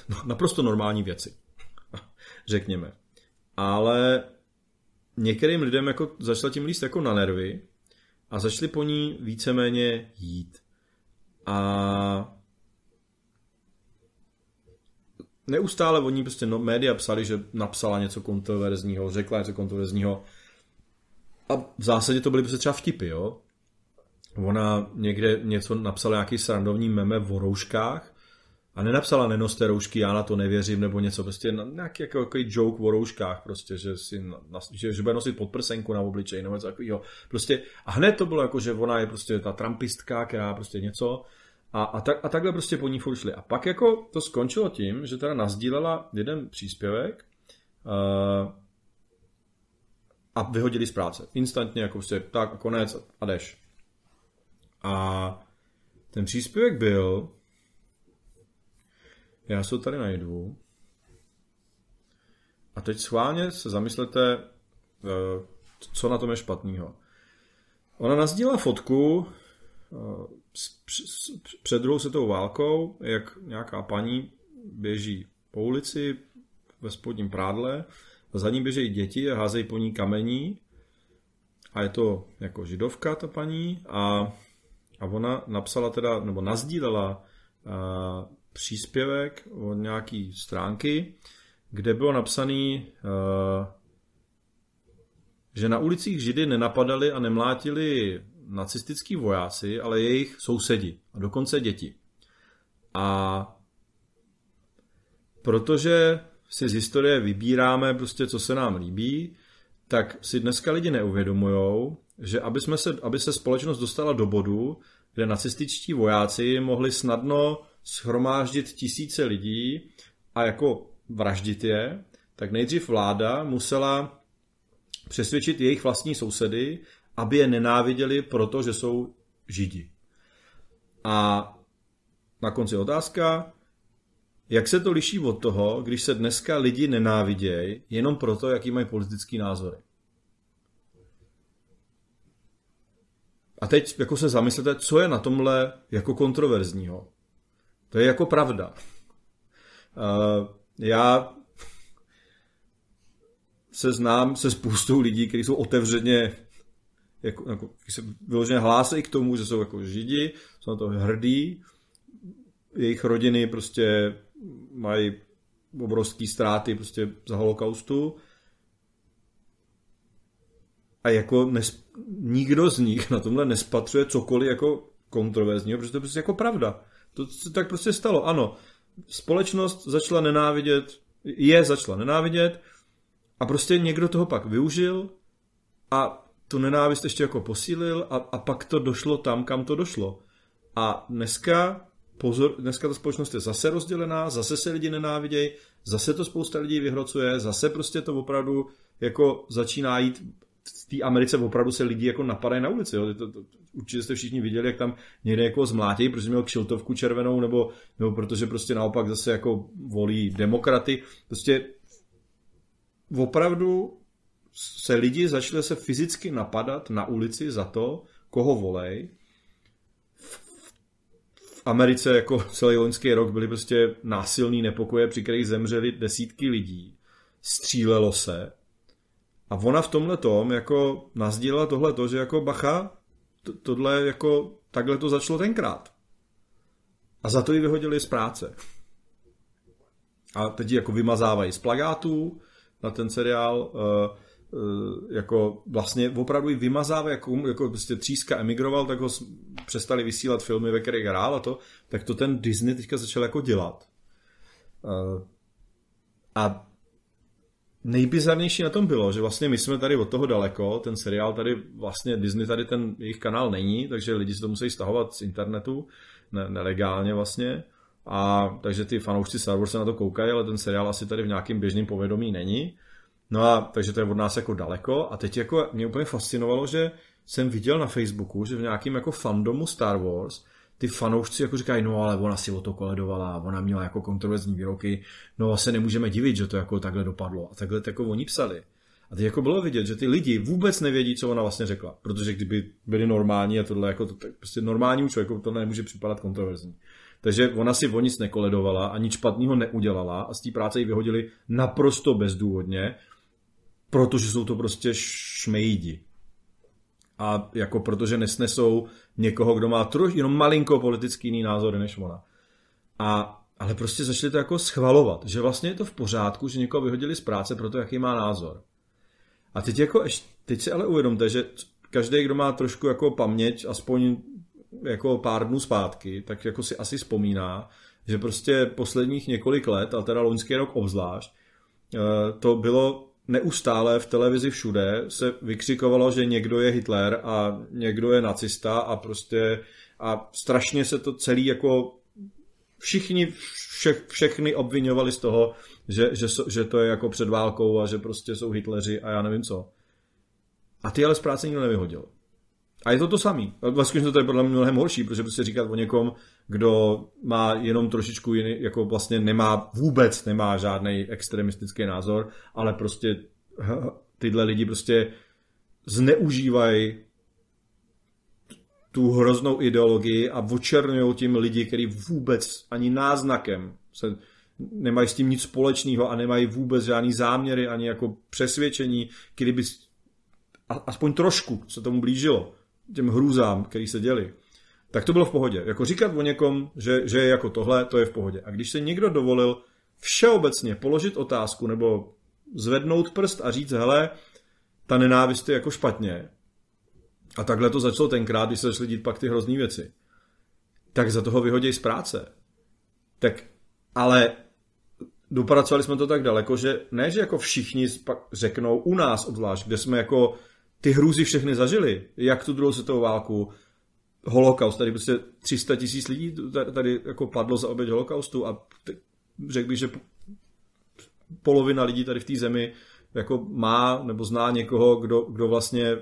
Speaker 1: no, [laughs] naprosto normální věci, [laughs] řekněme. Ale některým lidem jako začala tím líst jako na nervy a začali po ní víceméně jít. A neustále o ní prostě no, média psali, že napsala něco kontroverzního, řekla něco kontroverzního. A v zásadě to byly prostě třeba vtipy, jo. Ona někde něco napsala, nějaký srandovní meme o rouškách a nenapsala nenoste roušky, já na to nevěřím, nebo něco, prostě nějaký jako, jako joke o rouškách, prostě, že, si, že, že bude nosit podprsenku na obličej, nebo něco takového. Prostě, a hned to bylo jako, že ona je prostě ta trumpistka, která prostě něco, a, a, tak, a takhle prostě po ní furt šli. A pak jako to skončilo tím, že teda nazdílela jeden příspěvek uh, a vyhodili z práce. Instantně jako prostě tak konec a jdeš. A ten příspěvek byl, já se tady najdu, a teď schválně se zamyslete, uh, co na tom je špatného. Ona nazdílela fotku uh, před druhou světovou válkou, jak nějaká paní běží po ulici ve spodním prádle, a za ní běžejí děti a házejí po ní kamení a je to jako židovka ta paní a, a ona napsala teda, nebo nazdílela a, příspěvek od nějaký stránky, kde bylo napsaný, uh, že na ulicích Židy nenapadali a nemlátili nacistický vojáci, ale jejich sousedi a dokonce děti. A protože si z historie vybíráme prostě, co se nám líbí, tak si dneska lidi neuvědomují, že aby, jsme se, aby se společnost dostala do bodu, kde nacističtí vojáci mohli snadno schromáždit tisíce lidí a jako vraždit je, tak nejdřív vláda musela přesvědčit jejich vlastní sousedy, aby je nenáviděli, protože jsou židi. A na konci otázka, jak se to liší od toho, když se dneska lidi nenávidějí jenom proto, jaký mají politický názory? A teď jako se zamyslete, co je na tomhle jako kontroverzního. To je jako pravda. Uh, já se znám se spoustou lidí, kteří jsou otevřeně jako, jako se vyloženě hlásí k tomu, že jsou jako židi, jsou na to hrdí, jejich rodiny prostě mají obrovské ztráty prostě za holokaustu a jako nes, nikdo z nich na tomhle nespatřuje cokoliv jako kontroverzního, protože to je prostě jako pravda. To se tak prostě stalo. Ano, společnost začala nenávidět, je začala nenávidět a prostě někdo toho pak využil a tu nenávist ještě jako posílil a, a pak to došlo tam, kam to došlo. A dneska, pozor, dneska ta společnost je zase rozdělená, zase se lidi nenávidějí, zase to spousta lidí vyhrocuje, zase prostě to opravdu jako začíná jít v té Americe opravdu se lidi jako napadají na ulici. Jo. To, to, určitě jste všichni viděli, jak tam někde jako zmlátějí, protože měl kšiltovku červenou, nebo, nebo protože prostě naopak zase jako volí demokraty. Prostě opravdu se lidi začali se fyzicky napadat na ulici za to, koho volej. V Americe jako celý loňský rok byly prostě násilný nepokoje, při kterých zemřeli desítky lidí. Střílelo se. A ona v tomhle tom jako nazdílela tohle to, že jako bacha, to, tohle jako takhle to začalo tenkrát. A za to ji vyhodili z práce. A teď ji jako vymazávají z plagátů na ten seriál. Uh, Eh, jako vlastně opravdu vymazává, jako, jako prostě tříska emigroval, tak ho přestali vysílat filmy, ve kterých hrál a to, tak to ten Disney teďka začal jako dělat. Eh, a nejbizarnější na tom bylo, že vlastně my jsme tady od toho daleko, ten seriál tady vlastně Disney tady ten jejich kanál není, takže lidi si to musí stahovat z internetu, ne, nelegálně vlastně. A takže ty fanoušci Star Wars se na to koukají, ale ten seriál asi tady v nějakém běžném povědomí není. No a takže to je od nás jako daleko a teď jako mě úplně fascinovalo, že jsem viděl na Facebooku, že v nějakém jako fandomu Star Wars ty fanoušci jako říkají, no ale ona si o to koledovala, ona měla jako kontroverzní výroky, no a se nemůžeme divit, že to jako takhle dopadlo. A takhle jako oni psali. A teď jako bylo vidět, že ty lidi vůbec nevědí, co ona vlastně řekla. Protože kdyby byli normální a tohle jako to, prostě normálnímu člověku to nemůže připadat kontroverzní. Takže ona si o nic nekoledovala a nic špatného neudělala a z té práce ji vyhodili naprosto bezdůvodně protože jsou to prostě šmejdi. A jako protože nesnesou někoho, kdo má troš, jenom malinko politický jiný názory než ona. A, ale prostě začali to jako schvalovat, že vlastně je to v pořádku, že někoho vyhodili z práce proto, jaký má názor. A teď, jako, teď si ale uvědomte, že každý, kdo má trošku jako paměť, aspoň jako pár dnů zpátky, tak jako si asi vzpomíná, že prostě posledních několik let, a teda loňský rok obzvlášť, eh, to bylo neustále v televizi všude se vykřikovalo, že někdo je Hitler a někdo je nacista a prostě a strašně se to celý jako všichni vše, všechny obvinovali z toho, že, že, že to je jako před válkou a že prostě jsou Hitleři a já nevím co. A ty ale z práce nikdo nevyhodil. A je to to samý. Vlastně to je podle mě mnohem horší, protože prostě říkat o někom, kdo má jenom trošičku jiný, jako vlastně nemá, vůbec nemá žádný extremistický názor, ale prostě tyhle lidi prostě zneužívají tu hroznou ideologii a očernují tím lidi, kteří vůbec ani náznakem se nemají s tím nic společného a nemají vůbec žádný záměry ani jako přesvědčení, kdyby aspoň trošku se tomu blížilo těm hrůzám, který se děli, tak to bylo v pohodě. Jako říkat o někom, že, že je jako tohle, to je v pohodě. A když se někdo dovolil všeobecně položit otázku nebo zvednout prst a říct, hele, ta nenávist je jako špatně. A takhle to začalo tenkrát, když se začaly dít pak ty hrozný věci. Tak za toho vyhodí z práce. Tak, ale dopracovali jsme to tak daleko, že ne, že jako všichni pak řeknou u nás obzvlášť, kde jsme jako ty hrůzy všechny zažili, jak tu druhou světovou válku, holokaust, tady prostě 300 tisíc lidí tady jako padlo za oběť holokaustu a řekl bych, že polovina lidí tady v té zemi jako má nebo zná někoho, kdo, kdo vlastně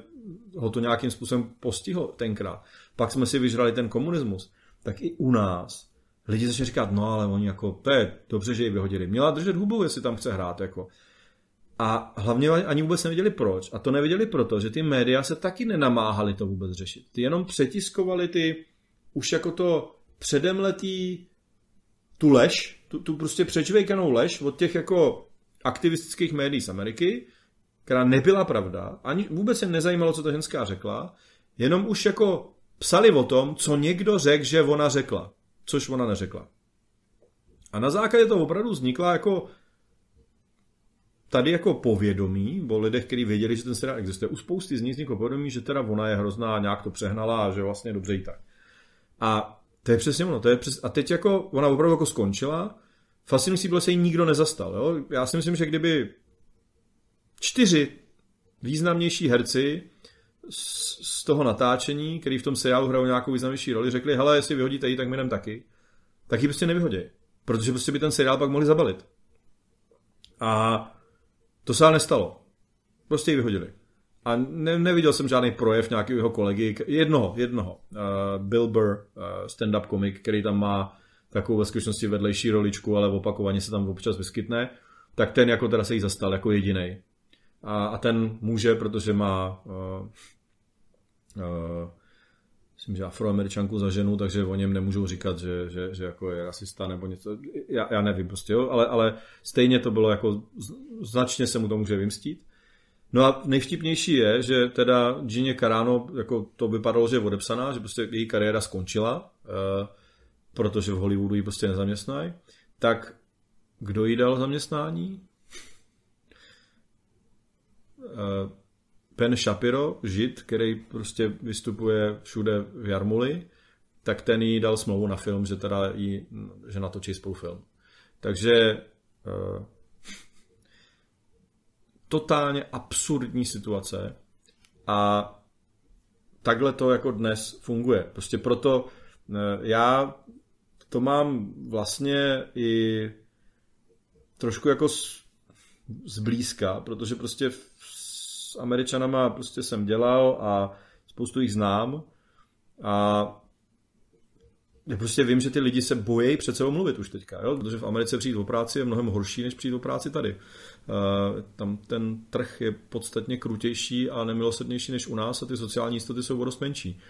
Speaker 1: ho to nějakým způsobem postihl tenkrát. Pak jsme si vyžrali ten komunismus. Tak i u nás lidi začali říkat, no ale oni jako, to je dobře, že ji vyhodili. Měla držet hubu, jestli tam chce hrát. Jako. A hlavně ani vůbec nevěděli proč. A to nevěděli proto, že ty média se taky nenamáhali to vůbec řešit. Ty jenom přetiskovali ty už jako to předemletý tu lež, tu, tu prostě přečvejkanou lež od těch jako aktivistických médií z Ameriky, která nebyla pravda, ani vůbec se nezajímalo, co ta ženská řekla, jenom už jako psali o tom, co někdo řekl, že ona řekla, což ona neřekla. A na základě toho opravdu vznikla jako tady jako povědomí o lidech, kteří věděli, že ten seriál existuje. U spousty z nich vzniklo povědomí, že teda ona je hrozná, nějak to přehnala a že vlastně dobře i tak. A to je přesně ono. To je přes... A teď jako ona opravdu jako skončila. Fascinující bylo, se jí nikdo nezastal. Jo? Já si myslím, že kdyby čtyři významnější herci z, toho natáčení, který v tom seriálu hrajou nějakou významnější roli, řekli, hele, jestli vyhodíte ji, tak my taky. Tak ji prostě nevyhodí. Protože prostě by ten seriál pak mohli zabalit. A to se ale nestalo. Prostě ji vyhodili. A ne, neviděl jsem žádný projev nějakého jeho kolegy, jednoho, jednoho, uh, Bill Burr, uh, stand-up komik, který tam má takovou ve skutečnosti vedlejší roličku, ale opakovaně se tam občas vyskytne, tak ten jako teda se jí zastal jako jediný. A, a ten může, protože má uh, uh, myslím, že afroameričanku za ženu, takže o něm nemůžou říkat, že, že, že jako je rasista nebo něco. Já, já nevím prostě, jo, ale, ale stejně to bylo jako, značně se mu to může vymstít. No a nejvtipnější je, že teda Gině Carano, jako to vypadalo, že je odepsaná, že prostě její kariéra skončila, uh, protože v Hollywoodu ji prostě nezaměstnají. Tak kdo jí dal zaměstnání? Uh, Ben Shapiro, žid, který prostě vystupuje všude v Jarmuli, tak ten jí dal smlouvu na film, že teda jí, že natočí spolu film. Takže uh, totálně absurdní situace a takhle to jako dnes funguje. Prostě proto uh, já to mám vlastně i trošku jako zblízka, protože prostě Američanama prostě jsem dělal a spoustu jich znám a já prostě vím, že ty lidi se bojí před sebou mluvit už teďka, jo? protože v Americe přijít o práci je mnohem horší, než přijít o práci tady. Uh, tam ten trh je podstatně krutější a nemilosrdnější než u nás a ty sociální jistoty jsou dost menší.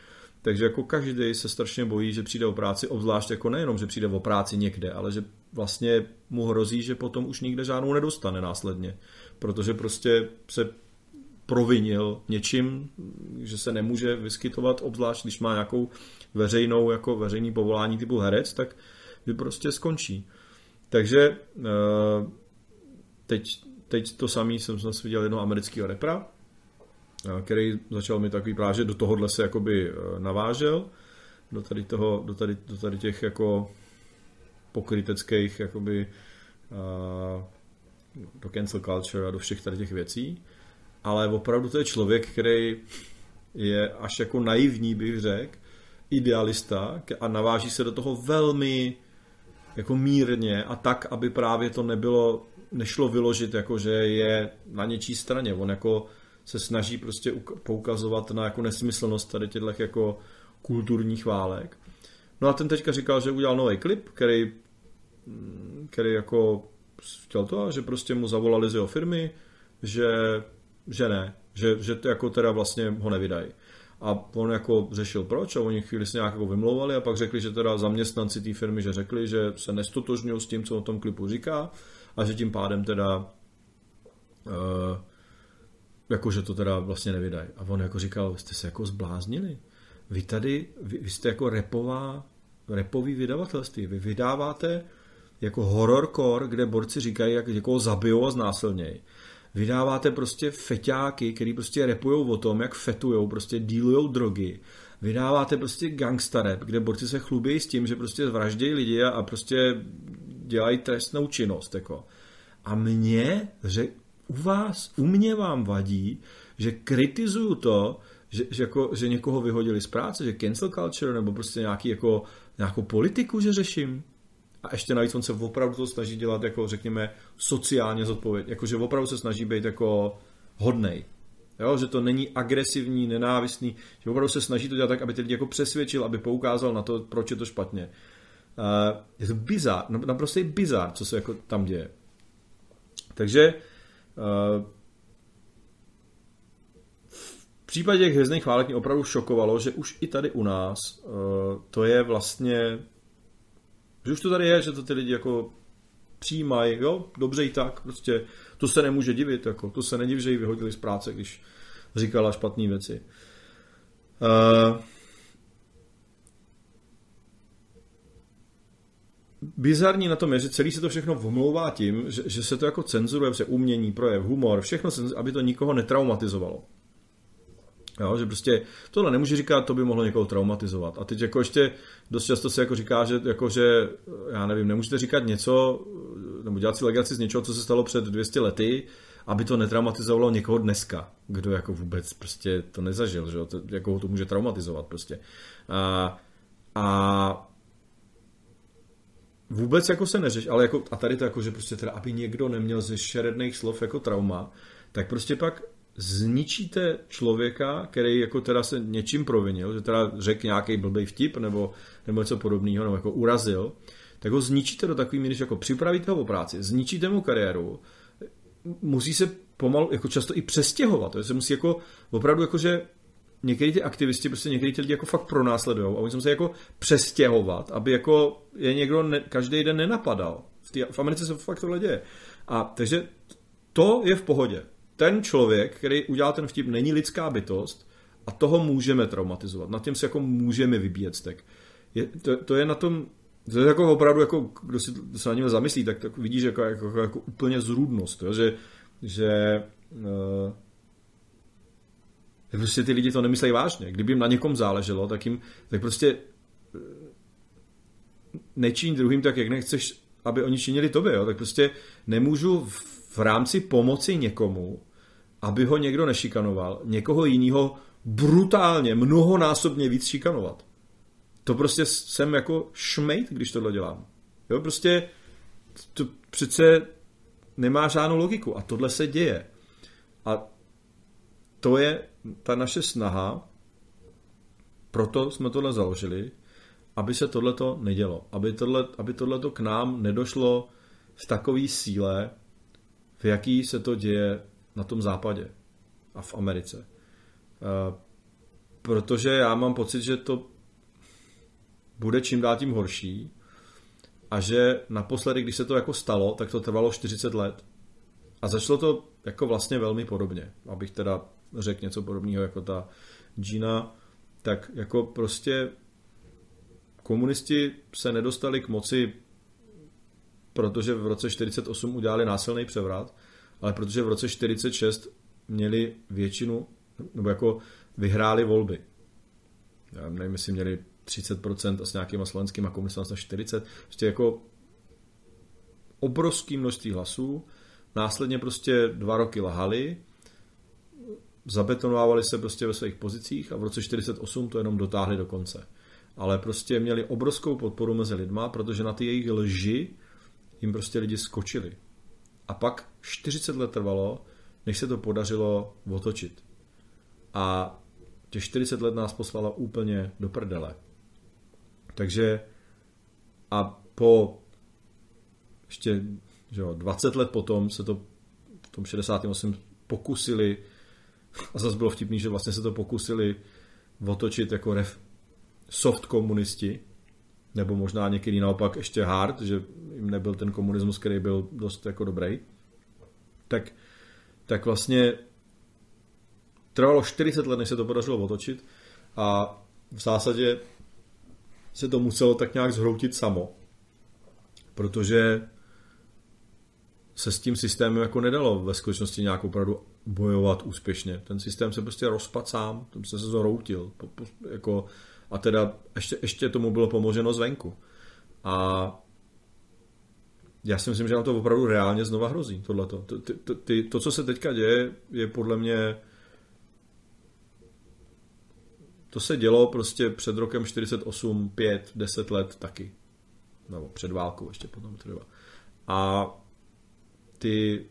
Speaker 1: Takže jako každý se strašně bojí, že přijde o práci, obzvlášť jako nejenom, že přijde o práci někde, ale že vlastně mu hrozí, že potom už nikde žádnou nedostane následně. Protože prostě se provinil něčím, že se nemůže vyskytovat, obzvlášť když má nějakou veřejnou, jako veřejný povolání typu herec, tak by prostě skončí. Takže eh, teď, teď to samý jsem zase viděl jednoho amerického repra, eh, který začal mi takový právě, že do tohohle se jakoby eh, navážel, do tady, toho, do tady, do tady těch jako pokryteckých jakoby do cancel culture a do všech tady těch věcí ale opravdu to je člověk, který je až jako naivní, bych řekl, idealista a naváží se do toho velmi jako mírně a tak, aby právě to nebylo, nešlo vyložit jako, že je na něčí straně. On jako se snaží prostě poukazovat na jako nesmyslnost tady těchto jako kulturních válek. No a ten teďka říkal, že udělal nový klip, který, který jako chtěl to, že prostě mu zavolali z jeho firmy, že že ne, že, že to jako teda vlastně ho nevydají. A on jako řešil proč a oni chvíli se nějak jako vymlouvali a pak řekli, že teda zaměstnanci té firmy, že řekli, že se nestotožňují s tím, co o tom klipu říká a že tím pádem teda uh, jako, že to teda vlastně nevydají. A on jako říkal, jste se jako zbláznili. vy tady, vy, vy jste jako repová, repový vydavatelství. Vy vydáváte jako horrorcore, kde borci říkají, jak někoho zabijou a znásilnějí. Vydáváte prostě feťáky, který prostě repujou o tom, jak fetujou, prostě dílujou drogy. Vydáváte prostě gangsta rap, kde borci se chlubí s tím, že prostě vraždějí lidi a, a prostě dělají trestnou činnost. Jako. A mě, že u vás, u mě vám vadí, že kritizuju to, že, že, jako, že někoho vyhodili z práce, že cancel culture, nebo prostě nějaký, jako, nějakou politiku, že řeším. A ještě navíc on se opravdu to snaží dělat, jako řekněme, sociálně zodpovědně. Jakože opravdu se snaží být jako hodnej. Jo, že to není agresivní, nenávistný, že opravdu se snaží to dělat tak, aby ty lidi jako přesvědčil, aby poukázal na to, proč je to špatně. Uh, je to bizar, naprosto bizar, co se jako tam děje. Takže uh, v případě hvězdných chválek mě opravdu šokovalo, že už i tady u nás uh, to je vlastně že už to tady je, že to ty lidi jako přijímají, jo, dobře i tak, prostě to se nemůže divit, jako, to se nediv, že ji vyhodili z práce, když říkala špatné věci. Uh, bizarní na tom je, že celý se to všechno vmlouvá tím, že, že se to jako cenzuruje, se umění, projev, humor, všechno, aby to nikoho netraumatizovalo. Jo, že prostě tohle nemůže říkat, to by mohlo někoho traumatizovat. A teď jako ještě dost často se jako říká, že, jako že já nevím, nemůžete říkat něco, nebo dělat si legaci z něčeho, co se stalo před 200 lety, aby to netraumatizovalo někoho dneska, kdo jako vůbec prostě to nezažil, že to, jako to může traumatizovat prostě. A, a vůbec jako se neřeš, ale jako, a tady to jako, že prostě teda, aby někdo neměl ze šeredných slov jako trauma, tak prostě pak zničíte člověka, který jako teda se něčím provinil, že teda řekl nějaký blbý vtip nebo, nebo něco podobného, nebo jako urazil, tak ho zničíte do takový míry, že jako připravíte ho o práci, zničíte mu kariéru, musí se pomalu, jako často i přestěhovat, to se musí jako opravdu jako, že některý ty aktivisti, prostě některý ty lidi jako fakt pronásledují a oni se jako přestěhovat, aby jako je někdo ne, každý den nenapadal. V, tý, v Americe se fakt tohle děje. A takže to je v pohodě ten člověk, který udělal ten vtip, není lidská bytost a toho můžeme traumatizovat. Na tím se jako můžeme vybíjet stek. Je, to, to, je na tom, to je jako opravdu, jako, kdo si kdo se na něm zamyslí, tak, tak vidíš jako, jako, jako, jako úplně zrůdnost, jo? že, že uh, prostě ty lidi to nemyslejí vážně. Kdyby jim na někom záleželo, tak jim, tak prostě uh, nečíň druhým tak, jak nechceš, aby oni činili tobě, jo? tak prostě nemůžu v, v rámci pomoci někomu aby ho někdo nešikanoval, někoho jiného brutálně, mnohonásobně víc šikanovat. To prostě jsem jako šmejt, když tohle dělám. Jo, prostě to přece nemá žádnou logiku a tohle se děje. A to je ta naše snaha, proto jsme tohle založili, aby se tohleto nedělo. Aby, tohle, aby k nám nedošlo v takové síle, v jaký se to děje na tom západě a v Americe. Eh, protože já mám pocit, že to bude čím dál tím horší a že naposledy, když se to jako stalo, tak to trvalo 40 let. A začalo to jako vlastně velmi podobně. Abych teda řekl něco podobného jako ta Gina, tak jako prostě komunisti se nedostali k moci, protože v roce 48 udělali násilný převrat, ale protože v roce 46 měli většinu, nebo jako vyhráli volby. Já nevím, jestli měli 30% a s nějakýma slovenskýma komunistama na 40%. Prostě jako obrovské množství hlasů. Následně prostě dva roky lahali, zabetonovávali se prostě ve svých pozicích a v roce 48 to jenom dotáhli do konce. Ale prostě měli obrovskou podporu mezi lidma, protože na ty jejich lži jim prostě lidi skočili. A pak 40 let trvalo, než se to podařilo otočit. A těch 40 let nás poslala úplně do prdele. Takže a po ještě že jo, 20 let potom se to v tom 68 pokusili a zase bylo vtipný, že vlastně se to pokusili otočit jako ref, soft komunisti, nebo možná někdy naopak ještě hard, že jim nebyl ten komunismus, který byl dost jako dobrý, tak, tak vlastně trvalo 40 let, než se to podařilo otočit a v zásadě se to muselo tak nějak zhroutit samo, protože se s tím systémem jako nedalo ve skutečnosti nějak opravdu bojovat úspěšně. Ten systém se prostě rozpad sám, se se zhroutil. Jako, a teda ještě, ještě tomu bylo pomoženo zvenku. A já si myslím, že nám to opravdu reálně znova hrozí, tohleto. To, to, to, to, co se teďka děje, je podle mě to se dělo prostě před rokem 48, 5, 10 let taky. Nebo před válkou ještě potom třeba. A ty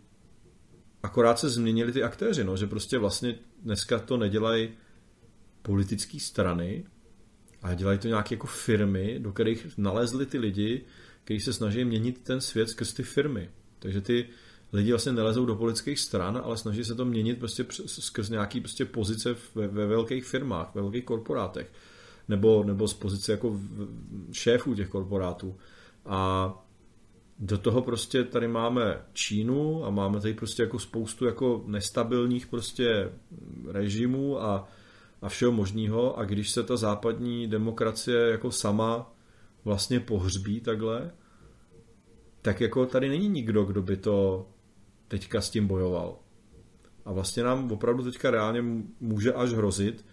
Speaker 1: akorát se změnili ty aktéři, no, že prostě vlastně dneska to nedělají politické strany, ale dělají to nějaké jako firmy, do kterých nalezli ty lidi, kteří se snaží měnit ten svět skrz ty firmy. Takže ty lidi vlastně nelezou do politických stran, ale snaží se to měnit prostě skrz nějaký prostě pozice ve, ve velkých firmách, ve velkých korporátech. Nebo, nebo z pozice jako šéfů těch korporátů. A do toho prostě tady máme Čínu a máme tady prostě jako spoustu jako nestabilních prostě režimů a, a všeho možného a když se ta západní demokracie jako sama vlastně pohřbí takhle, tak jako tady není nikdo, kdo by to teďka s tím bojoval. A vlastně nám opravdu teďka reálně může až hrozit,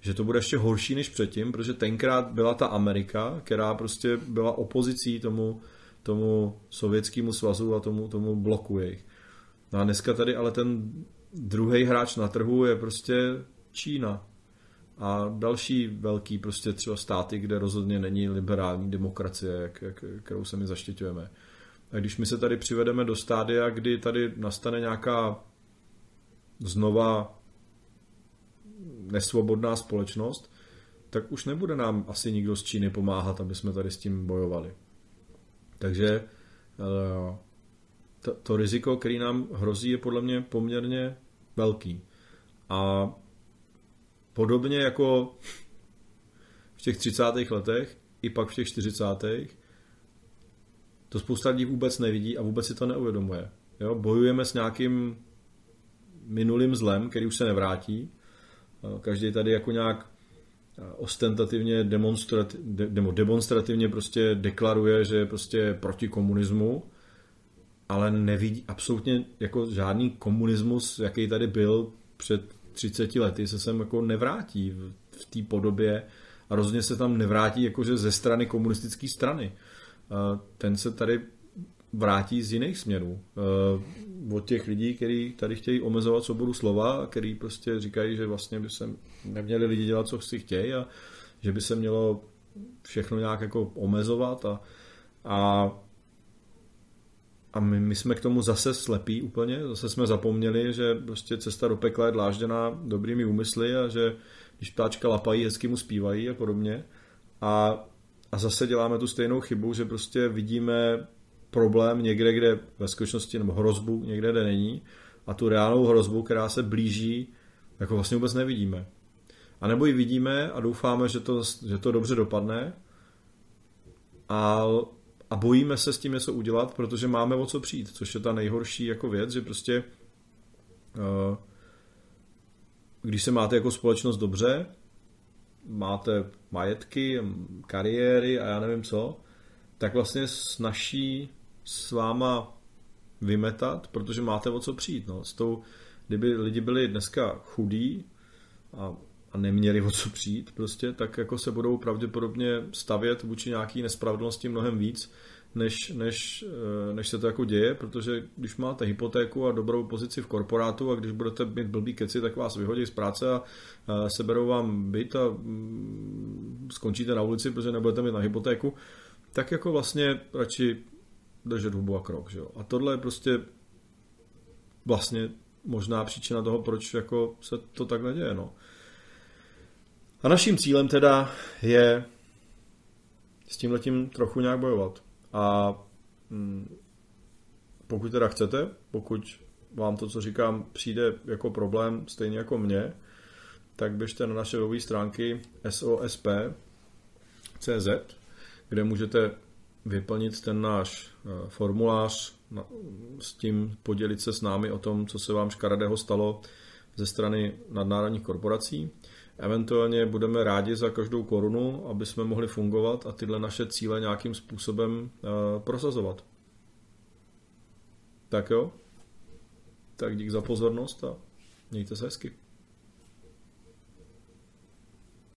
Speaker 1: že to bude ještě horší než předtím, protože tenkrát byla ta Amerika, která prostě byla opozicí tomu, tomu sovětskému svazu a tomu, tomu bloku jejich. No a dneska tady ale ten druhý hráč na trhu je prostě Čína. A další velký prostě třeba státy, kde rozhodně není liberální demokracie, kterou se my zaštiťujeme. A když my se tady přivedeme do stádia, kdy tady nastane nějaká znova nesvobodná společnost, tak už nebude nám asi nikdo z Číny pomáhat, aby jsme tady s tím bojovali. Takže eh, to, to riziko, který nám hrozí, je podle mě poměrně velký. A podobně jako v těch 30. letech, i pak v těch 40. To spousta lidí vůbec nevidí a vůbec si to neuvědomuje. Jo? Bojujeme s nějakým minulým zlem, který už se nevrátí. Každý tady jako nějak ostentativně demonstrativ, de, demonstrativně prostě deklaruje, že je prostě proti komunismu, ale nevidí absolutně jako žádný komunismus, jaký tady byl před 30 lety, se sem jako nevrátí v, v té podobě a rozhodně se tam nevrátí jakože ze strany komunistické strany ten se tady vrátí z jiných směrů. Od těch lidí, kteří tady chtějí omezovat svobodu slova, který prostě říkají, že vlastně by se neměli lidi dělat, co si chtějí a že by se mělo všechno nějak jako omezovat a, a a my, my jsme k tomu zase slepí úplně, zase jsme zapomněli, že prostě cesta do pekla je dlážděná dobrými úmysly a že když ptáčka lapají, hezky mu zpívají a podobně. A a zase děláme tu stejnou chybu, že prostě vidíme problém někde, kde ve skutečnosti, nebo hrozbu někde, kde není a tu reálnou hrozbu, která se blíží, jako vlastně vůbec nevidíme. A nebo ji vidíme a doufáme, že to, že to dobře dopadne a, a bojíme se s tím něco udělat, protože máme o co přijít, což je ta nejhorší jako věc, že prostě uh, když se máte jako společnost dobře, máte majetky, kariéry a já nevím co, tak vlastně snaží s váma vymetat, protože máte o co přijít. No. S tou, kdyby lidi byli dneska chudí a, a neměli o co přijít, prostě, tak jako se budou pravděpodobně stavět vůči nějaký nespravedlnosti mnohem víc, než, než, eh, než se to jako děje, protože když máte hypotéku a dobrou pozici v korporátu a když budete mít blbý keci, tak vás vyhodí z práce a seberou vám byt a mm, skončíte na ulici, protože nebudete mít na hypotéku, tak jako vlastně radši držet hubu a krok. Že jo? A tohle je prostě vlastně možná příčina toho, proč jako se to tak neděje. No. A naším cílem teda je s tím letím trochu nějak bojovat. A mm, pokud teda chcete, pokud vám to, co říkám, přijde jako problém, stejně jako mě, tak běžte na naše webové stránky sosp.cz, kde můžete vyplnit ten náš eh, formulář, s tím podělit se s námi o tom, co se vám škaredého stalo ze strany nadnárodních korporací. Eventuálně budeme rádi za každou korunu, aby jsme mohli fungovat a tyhle naše cíle nějakým způsobem uh, prosazovat. Tak jo, tak dík za pozornost a mějte se hezky.